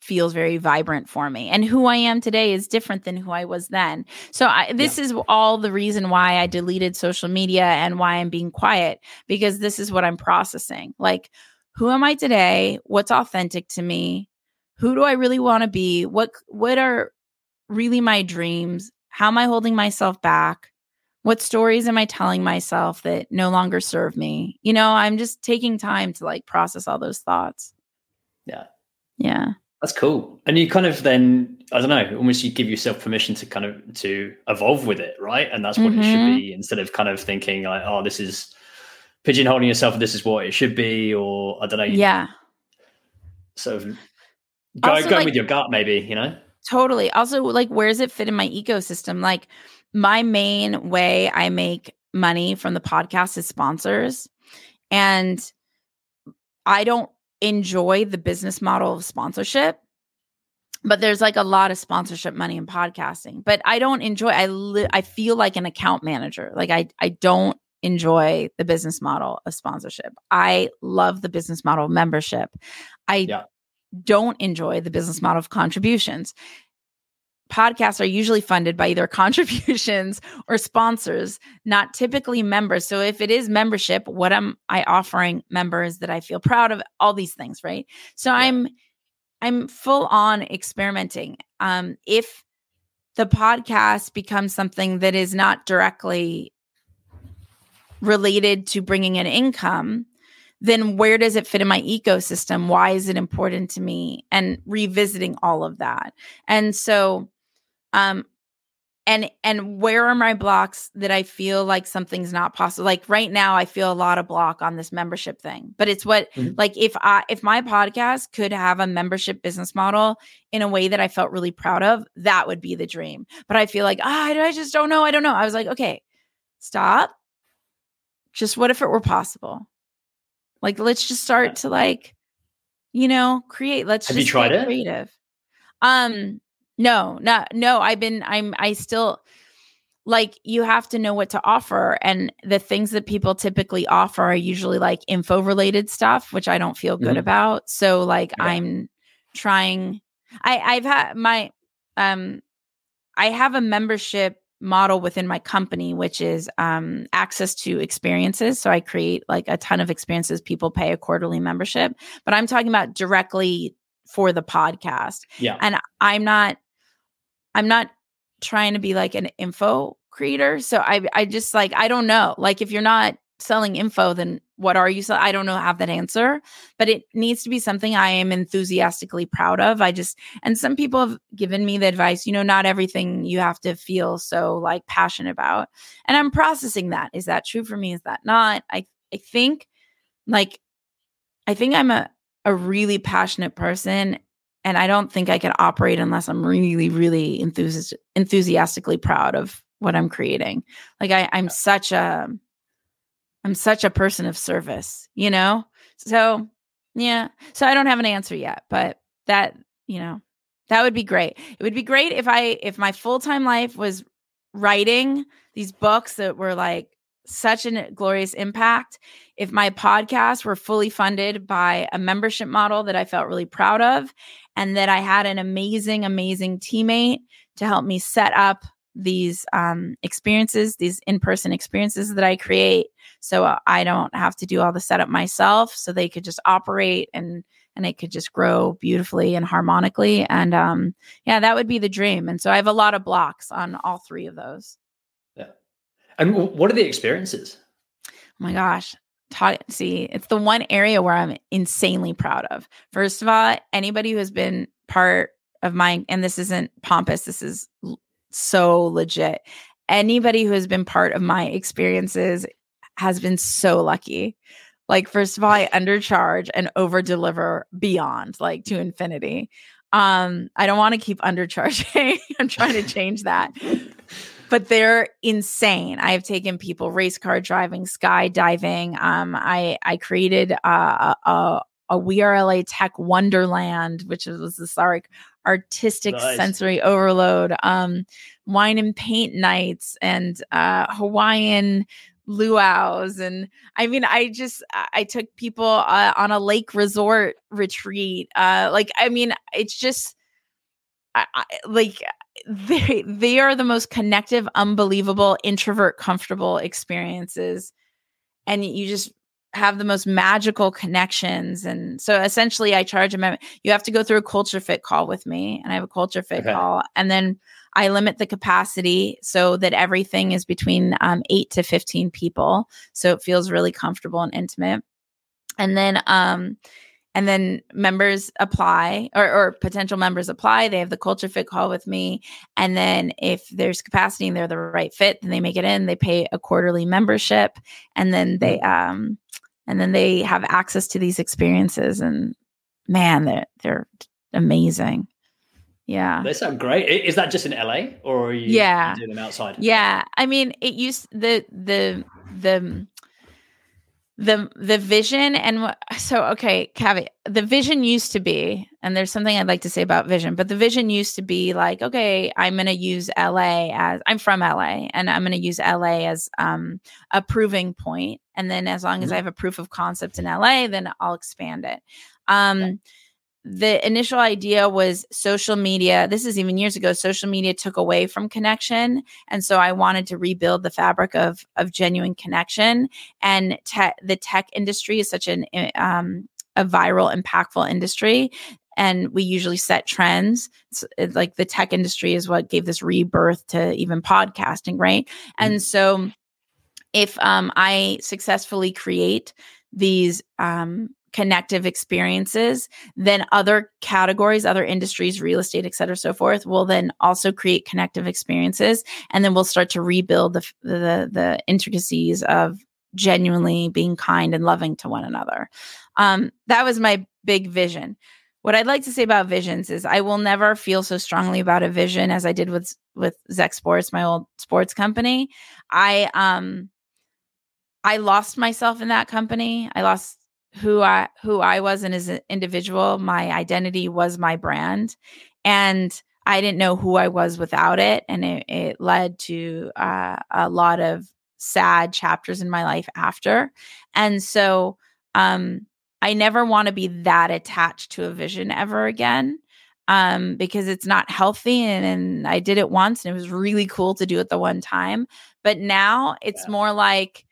feels very vibrant for me. And who I am today is different than who I was then. So I, this yeah. is all the reason why I deleted social media and why I'm being quiet because this is what I'm processing. Like who am I today? What's authentic to me? Who do I really want to be? What what are really my dreams? How am I holding myself back? What stories am I telling myself that no longer serve me? You know, I'm just taking time to like process all those thoughts. Yeah. Yeah. That's cool. And you kind of then, I don't know, almost you give yourself permission to kind of to evolve with it, right? And that's what mm-hmm. it should be mm-hmm. instead of kind of thinking like, oh, this is pigeonholing yourself. This is what it should be, or I don't know. Yeah. Sort of go, also, going like, with your gut, maybe, you know? Totally. Also, like, where does it fit in my ecosystem? Like, my main way I make money from the podcast is sponsors. And I don't enjoy the business model of sponsorship but there's like a lot of sponsorship money in podcasting. But i don't enjoy i li- i feel like an account manager. Like i i don't enjoy the business model of sponsorship. I love the business model of membership. I yeah. don't enjoy the business model of contributions podcasts are usually funded by either [laughs] contributions or sponsors, not typically members. So if it is membership, what am I offering members that I feel proud of? All these things, right? So yeah. I'm I'm full on experimenting. Um, if the podcast becomes something that is not directly related to bringing in income, then where does it fit in my ecosystem? Why is it important to me? And revisiting all of that. And so um and and where are my blocks that i feel like something's not possible like right now i feel a lot of block on this membership thing but it's what mm-hmm. like if i if my podcast could have a membership business model in a way that i felt really proud of that would be the dream. But i feel like ah, i just don't know i don't know. I was like okay stop. Just what if it were possible? Like let's just start to like you know create let's have just you tried it? creative. Um no, not no. I've been I'm I still like you have to know what to offer and the things that people typically offer are usually like info related stuff which I don't feel good mm-hmm. about. So like yeah. I'm trying I I've had my um I have a membership model within my company which is um access to experiences so i create like a ton of experiences people pay a quarterly membership but i'm talking about directly for the podcast yeah and i'm not I'm not trying to be like an info creator. So I I just like I don't know. Like if you're not selling info, then what are you selling? I don't know have that answer, but it needs to be something I am enthusiastically proud of. I just and some people have given me the advice, you know, not everything you have to feel so like passionate about. And I'm processing that. Is that true for me? Is that not? I I think like I think I'm a a really passionate person and I don't think I can operate unless I'm really, really enthusi- enthusiastically proud of what I'm creating. Like I, I'm such a, I'm such a person of service, you know. So yeah, so I don't have an answer yet, but that you know, that would be great. It would be great if I, if my full time life was writing these books that were like such a glorious impact. If my podcast were fully funded by a membership model that I felt really proud of, and that I had an amazing, amazing teammate to help me set up these um, experiences, these in person experiences that I create. So uh, I don't have to do all the setup myself. So they could just operate and and it could just grow beautifully and harmonically. And um, yeah, that would be the dream. And so I have a lot of blocks on all three of those. And what are the experiences? Oh my gosh. Taught, see, it's the one area where I'm insanely proud of. First of all, anybody who has been part of my, and this isn't pompous, this is so legit. Anybody who has been part of my experiences has been so lucky. Like, first of all, I undercharge and over deliver beyond, like to infinity. Um, I don't want to keep undercharging. [laughs] I'm trying to change that. [laughs] But they're insane. I have taken people race car driving, skydiving. Um, I I created a, a, a We Are LA Tech Wonderland, which was this like artistic nice. sensory overload. Um, wine and paint nights and uh, Hawaiian luau's and i mean i just i took people uh, on a lake resort retreat uh like i mean it's just I, I, like they they are the most connective unbelievable introvert comfortable experiences and you just have the most magical connections and so essentially i charge a you have to go through a culture fit call with me and i have a culture fit okay. call and then I limit the capacity so that everything is between um, eight to 15 people. So it feels really comfortable and intimate. And then, um, and then members apply or, or, potential members apply they have the culture fit call with me and then if there's capacity and they're the right fit then they make it in they pay a quarterly membership and then they mm. um and then they have access to these experiences and man they're they're amazing yeah. They sound great. Is that just in LA or are you yeah. doing them outside? Yeah. I mean, it used the the the the the vision and so okay, caveat. The vision used to be, and there's something I'd like to say about vision, but the vision used to be like, okay, I'm going to use LA as I'm from LA, and I'm going to use LA as um, a proving point, and then as long as mm-hmm. I have a proof of concept in LA, then I'll expand it. Um, the initial idea was social media. This is even years ago. Social media took away from connection, and so I wanted to rebuild the fabric of of genuine connection. And te- the tech industry is such an eh, um, a viral, impactful industry, and we usually set trends. It's, it's like the tech industry is what gave this rebirth to even podcasting, right? Mm-hmm. And so, if um, I successfully create these um, connective experiences, then other categories, other industries, real estate, et cetera, so forth, will then also create connective experiences. And then we'll start to rebuild the, the, the intricacies of genuinely being kind and loving to one another. Um, that was my big vision. What I'd like to say about visions is I will never feel so strongly about a vision as I did with with Zec Sports, my old sports company. I um I lost myself in that company. I lost who I who I was and as an individual. My identity was my brand, and I didn't know who I was without it, and it, it led to uh, a lot of sad chapters in my life after. And so, um, I never want to be that attached to a vision ever again. Um, because it's not healthy and, and I did it once and it was really cool to do it the one time. But now it's yeah. more like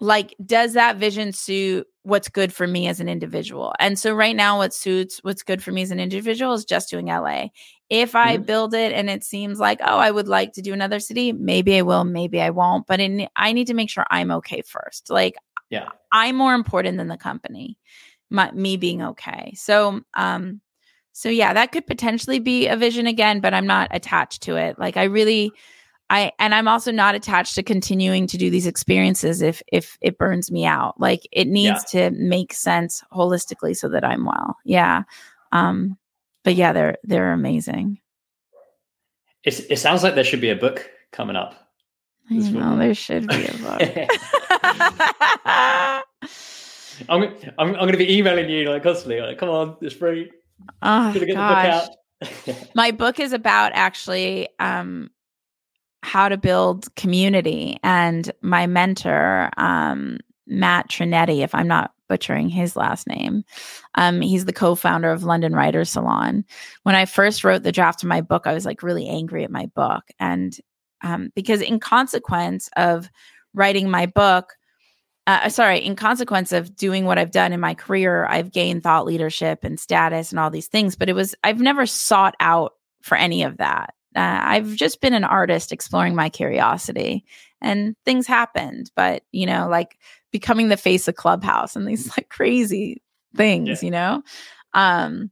like does that vision suit what's good for me as an individual? And so right now what suits what's good for me as an individual is just doing la if i mm-hmm. build it and it seems like oh i would like to do another city maybe i will maybe i won't but in, i need to make sure i'm okay first. Like yeah. I'm more important than the company my, me being okay. So um so yeah that could potentially be a vision again but i'm not attached to it. Like i really I and I'm also not attached to continuing to do these experiences if if it burns me out. Like it needs yeah. to make sense holistically so that I'm well. Yeah. Um but yeah, they're they're amazing. It's, it sounds like there should be a book coming up. I know there should be a book. [laughs] I'm, I'm, I'm going to be emailing you like constantly. Like, come on, it's free. Oh gosh. Book [laughs] My book is about actually um, how to build community. And my mentor, um, Matt Trinetti, if I'm not butchering his last name, um, he's the co founder of London Writers Salon. When I first wrote the draft of my book, I was like really angry at my book. And um, because, in consequence of writing my book, uh, sorry, in consequence of doing what I've done in my career, I've gained thought leadership and status and all these things. But it was, I've never sought out for any of that. Uh, I've just been an artist exploring my curiosity and things happened. But, you know, like becoming the face of Clubhouse and these [laughs] like crazy things, yeah. you know? Um,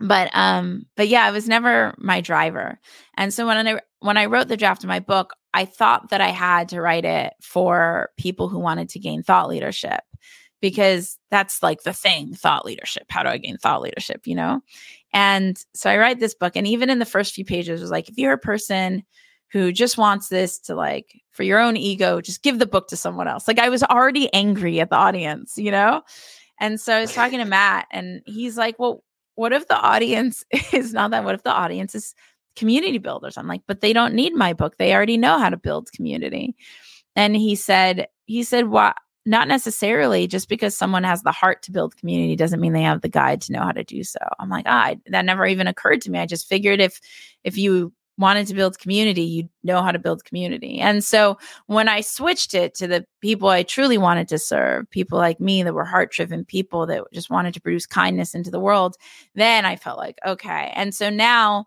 but um but yeah it was never my driver and so when i when i wrote the draft of my book i thought that i had to write it for people who wanted to gain thought leadership because that's like the thing thought leadership how do i gain thought leadership you know and so i write this book and even in the first few pages was like if you're a person who just wants this to like for your own ego just give the book to someone else like i was already angry at the audience you know and so I was talking to Matt, and he's like, Well, what if the audience [laughs] is not that? What if the audience is community builders? I'm like, but they don't need my book. They already know how to build community. And he said, he said, what? Not necessarily just because someone has the heart to build community doesn't mean they have the guide to know how to do so. I'm like, ah, that never even occurred to me. I just figured if if you wanted to build community, you know how to build community. And so when I switched it to the people I truly wanted to serve, people like me that were heart driven people that just wanted to produce kindness into the world, then I felt like, okay. And so now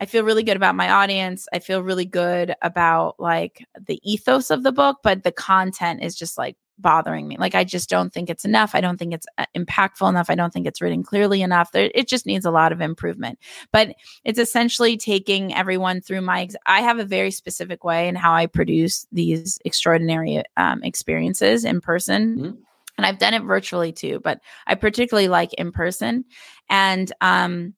I feel really good about my audience. I feel really good about like the ethos of the book, but the content is just like bothering me. Like I just don't think it's enough. I don't think it's uh, impactful enough. I don't think it's written clearly enough. It just needs a lot of improvement. But it's essentially taking everyone through my. Ex- I have a very specific way in how I produce these extraordinary um, experiences in person. Mm-hmm. And I've done it virtually too, but I particularly like in person. And um,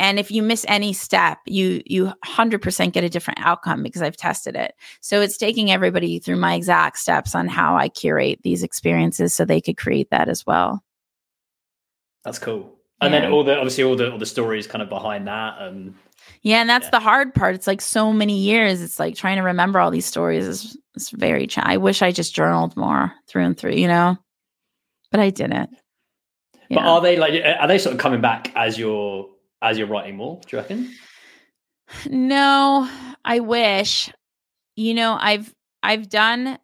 and if you miss any step you you 100% get a different outcome because i've tested it. So it's taking everybody through my exact steps on how i curate these experiences so they could create that as well. That's cool. And yeah. then all the obviously all the all the stories kind of behind that and yeah and that's yeah. the hard part. It's like so many years. It's like trying to remember all these stories is is very ch- i wish i just journaled more through and through you know? But i didn't. But are they like are they sort of coming back as your as you're writing more, do you reckon? No, I wish. You know, I've I've done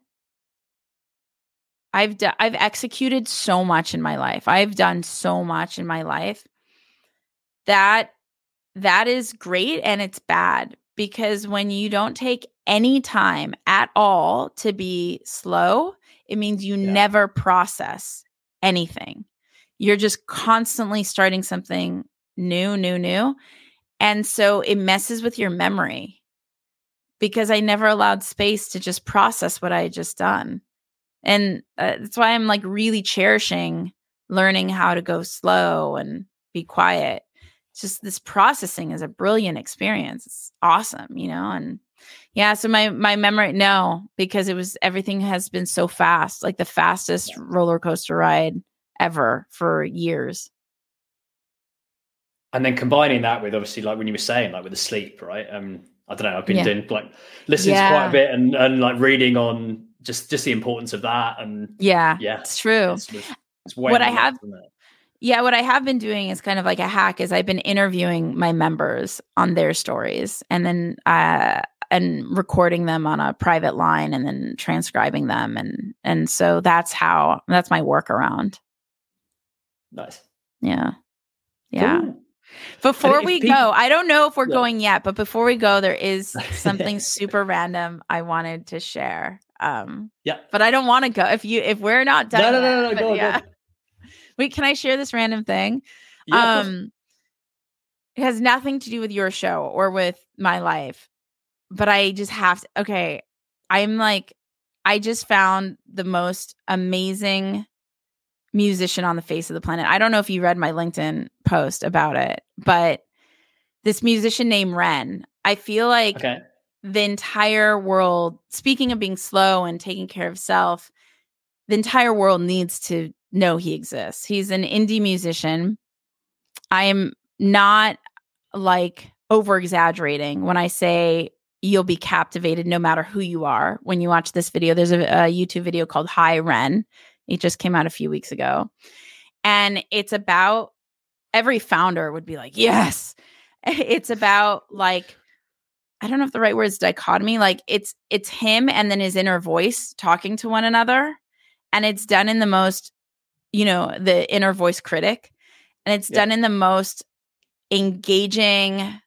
I've done I've executed so much in my life. I've done so much in my life. That that is great and it's bad because when you don't take any time at all to be slow, it means you yeah. never process anything. You're just constantly starting something new, new, new. And so it messes with your memory because I never allowed space to just process what I had just done. And uh, that's why I'm like really cherishing learning how to go slow and be quiet. It's just this processing is a brilliant experience. It's awesome, you know, and yeah, so my my memory no, because it was everything has been so fast, like the fastest roller coaster ride ever for years and then combining that with obviously like when you were saying like with the sleep right? Um i don't know i've been yeah. doing like listening yeah. to quite a bit and and like reading on just just the importance of that and yeah yeah. it's true. It's, it's what i have yeah what i have been doing is kind of like a hack is i've been interviewing my members on their stories and then uh and recording them on a private line and then transcribing them and and so that's how that's my workaround. Nice. Yeah. Yeah. cool. Before we people, go, I don't know if we're yeah. going yet, but before we go, there is [laughs] something super random I wanted to share. Um, yeah, but I don't want to go if you if we're not done. No, no, no, no, no go, yeah. go. [laughs] Wait, can I share this random thing? Yeah, um, it has nothing to do with your show or with my life, but I just have to. Okay, I'm like, I just found the most amazing musician on the face of the planet. I don't know if you read my LinkedIn post about it, but this musician named Ren, I feel like okay. the entire world, speaking of being slow and taking care of self, the entire world needs to know he exists. He's an indie musician. I am not like over exaggerating when I say you'll be captivated no matter who you are when you watch this video. There's a, a YouTube video called Hi Ren. It just came out a few weeks ago. And it's about every founder would be like, yes. [laughs] It's about like, I don't know if the right word is dichotomy. Like it's it's him and then his inner voice talking to one another. and it's done in the most, you know, the inner voice critic, and it's yeah. done in the most engaging,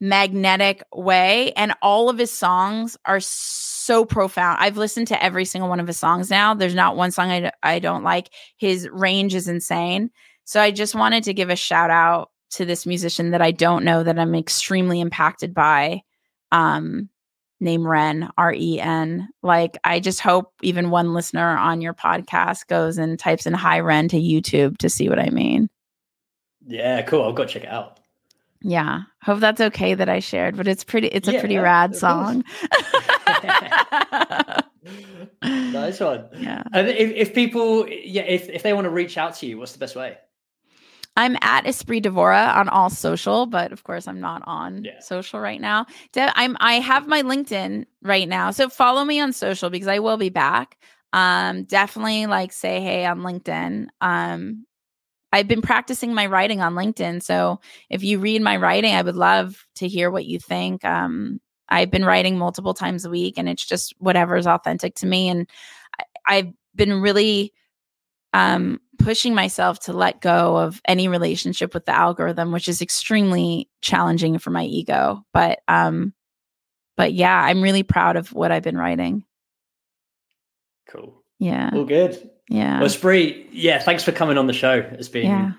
magnetic way. And all of his songs are so profound. I've listened to every single one of his songs now. There's not one song I, I don't like. His range is insane. So I just wanted to give a shout out to this musician that I don't know that I'm extremely impacted by. Um, name Ren, R E N. Like, I just hope even one listener on your podcast goes and types in Hi Ren to YouTube to see what I mean. Yeah, cool. I'll go check it out. Yeah. Hope that's okay that I shared, but it's pretty it's a yeah, pretty rad song. [laughs] nice one. [laughs] Yeah. And if, if people yeah, if, if they want to reach out to you, what's the best way? I'm at Espree Devora on all social, but of course I'm not on yeah. social right now. I'm I have my LinkedIn right now. So follow me on social because I will be back. Um definitely like say hey on LinkedIn. Um I've been practicing my writing on LinkedIn. So if you read my writing, I would love to hear what you think. Um I've been writing multiple times a week and it's just whatever is authentic to me and I, I've been really um pushing myself to let go of any relationship with the algorithm which is extremely challenging for my ego. But um but yeah i'm really proud of what i've been writing. Cool. Yeah. All good. Yeah. Well spree yeah thanks for coming on the show. It's been yeah.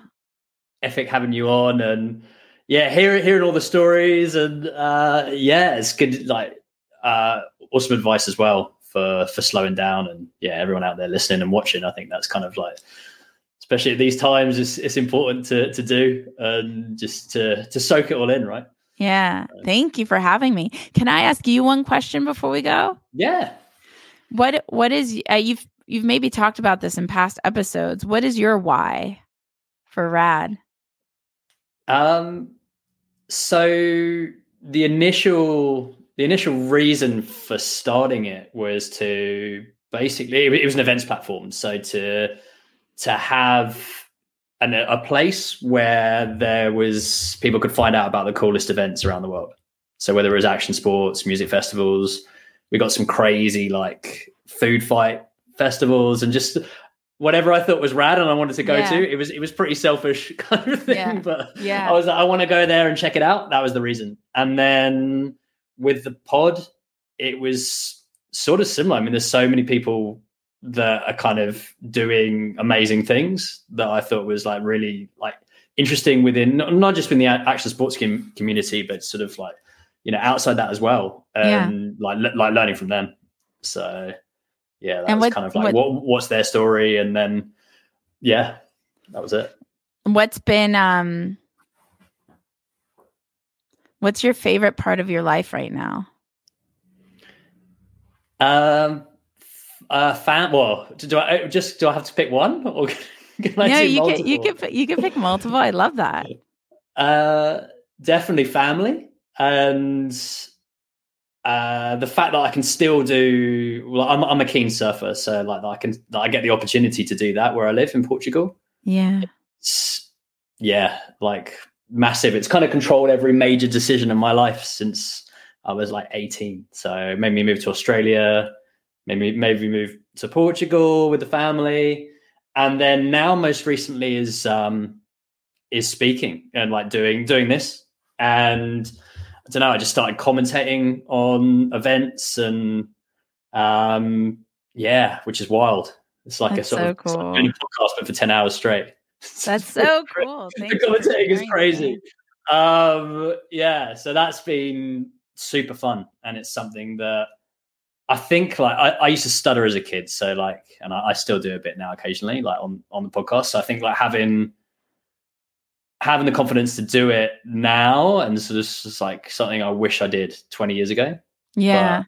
epic having you on and yeah hearing hearing all the stories and uh yeah it's good like uh awesome advice as well for for slowing down and yeah everyone out there listening and watching i think that's kind of like especially at these times, it's, it's important to to do and just to to soak it all in, right? Yeah. Thank you for having me. Can I ask you one question before we go? Yeah. What what is uh, you've you've maybe talked about this in past episodes. What is your why for Rad? Um so the initial the initial reason for starting it was to basically it was an events platform so to to have an, a place where there was people could find out about the coolest events around the world. So whether it was action sports, music festivals, we got some crazy like food fight festivals and just whatever I thought was rad and I wanted to go yeah. to. It was it was pretty selfish [laughs] kind of thing, yeah. but yeah. I was like, I want to go there and check it out. That was the reason. And then with the pod, it was sort of similar. I mean, there's so many people that are kind of doing amazing things that I thought was like really like interesting within not just in the action sports com- community, but sort of like you know outside that as well, and yeah. like like learning from them. So yeah, that and was what, kind of like what, what what's their story, and then yeah, that was it. What's been um, what's your favorite part of your life right now? Um uh, fan. Well, do I just do I have to pick one, [laughs] or can I no, you multiple? can you can you can pick multiple. I love that. [laughs] Uh, definitely family and uh, the fact that I can still do. Well, I'm I'm a keen surfer, so like I can I get the opportunity to do that where I live in Portugal. Yeah. It's, yeah, like massive. It's kind of controlled every major decision in my life since I was like 18. So made me move to Australia made maybe maybe move to Portugal with the family, and then now most recently is um, is speaking and like doing doing this. And I don't know, I just started commentating on events and um, yeah, which is wild. It's like That's a sort so of cool. podcast, but for ten hours straight. That's [laughs] so cool. the commentating is crazy. Um, yeah, so that's been super fun, and it's something that I think like I, I, used to stutter as a kid, so like, and I, I, still do a bit now occasionally, like on on the podcast. So I think like having having the confidence to do it now, and sort of just like something I wish I did twenty years ago. Yeah. But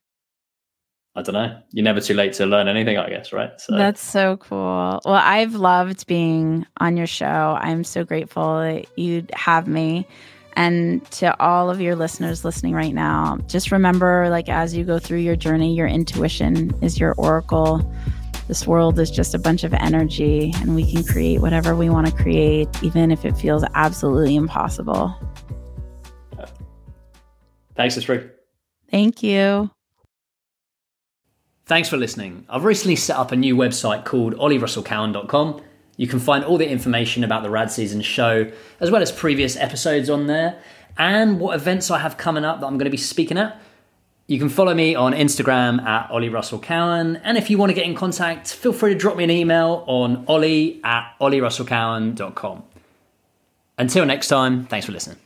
I don't know. You're never too late to learn anything, I guess, right? So that's so cool. Well, I've loved being on your show. I'm so grateful that you'd have me. And to all of your listeners listening right now, just remember like as you go through your journey, your intuition is your oracle. This world is just a bunch of energy, and we can create whatever we want to create, even if it feels absolutely impossible. Thanks, Espree. Thank you. Thanks for listening. I've recently set up a new website called ollierussellcowan.com. You can find all the information about the Rad Season show, as well as previous episodes on there, and what events I have coming up that I'm going to be speaking at. You can follow me on Instagram at Ollie Russell Cowan. And if you want to get in contact, feel free to drop me an email on ollie at ollierussellcowan.com. Until next time, thanks for listening.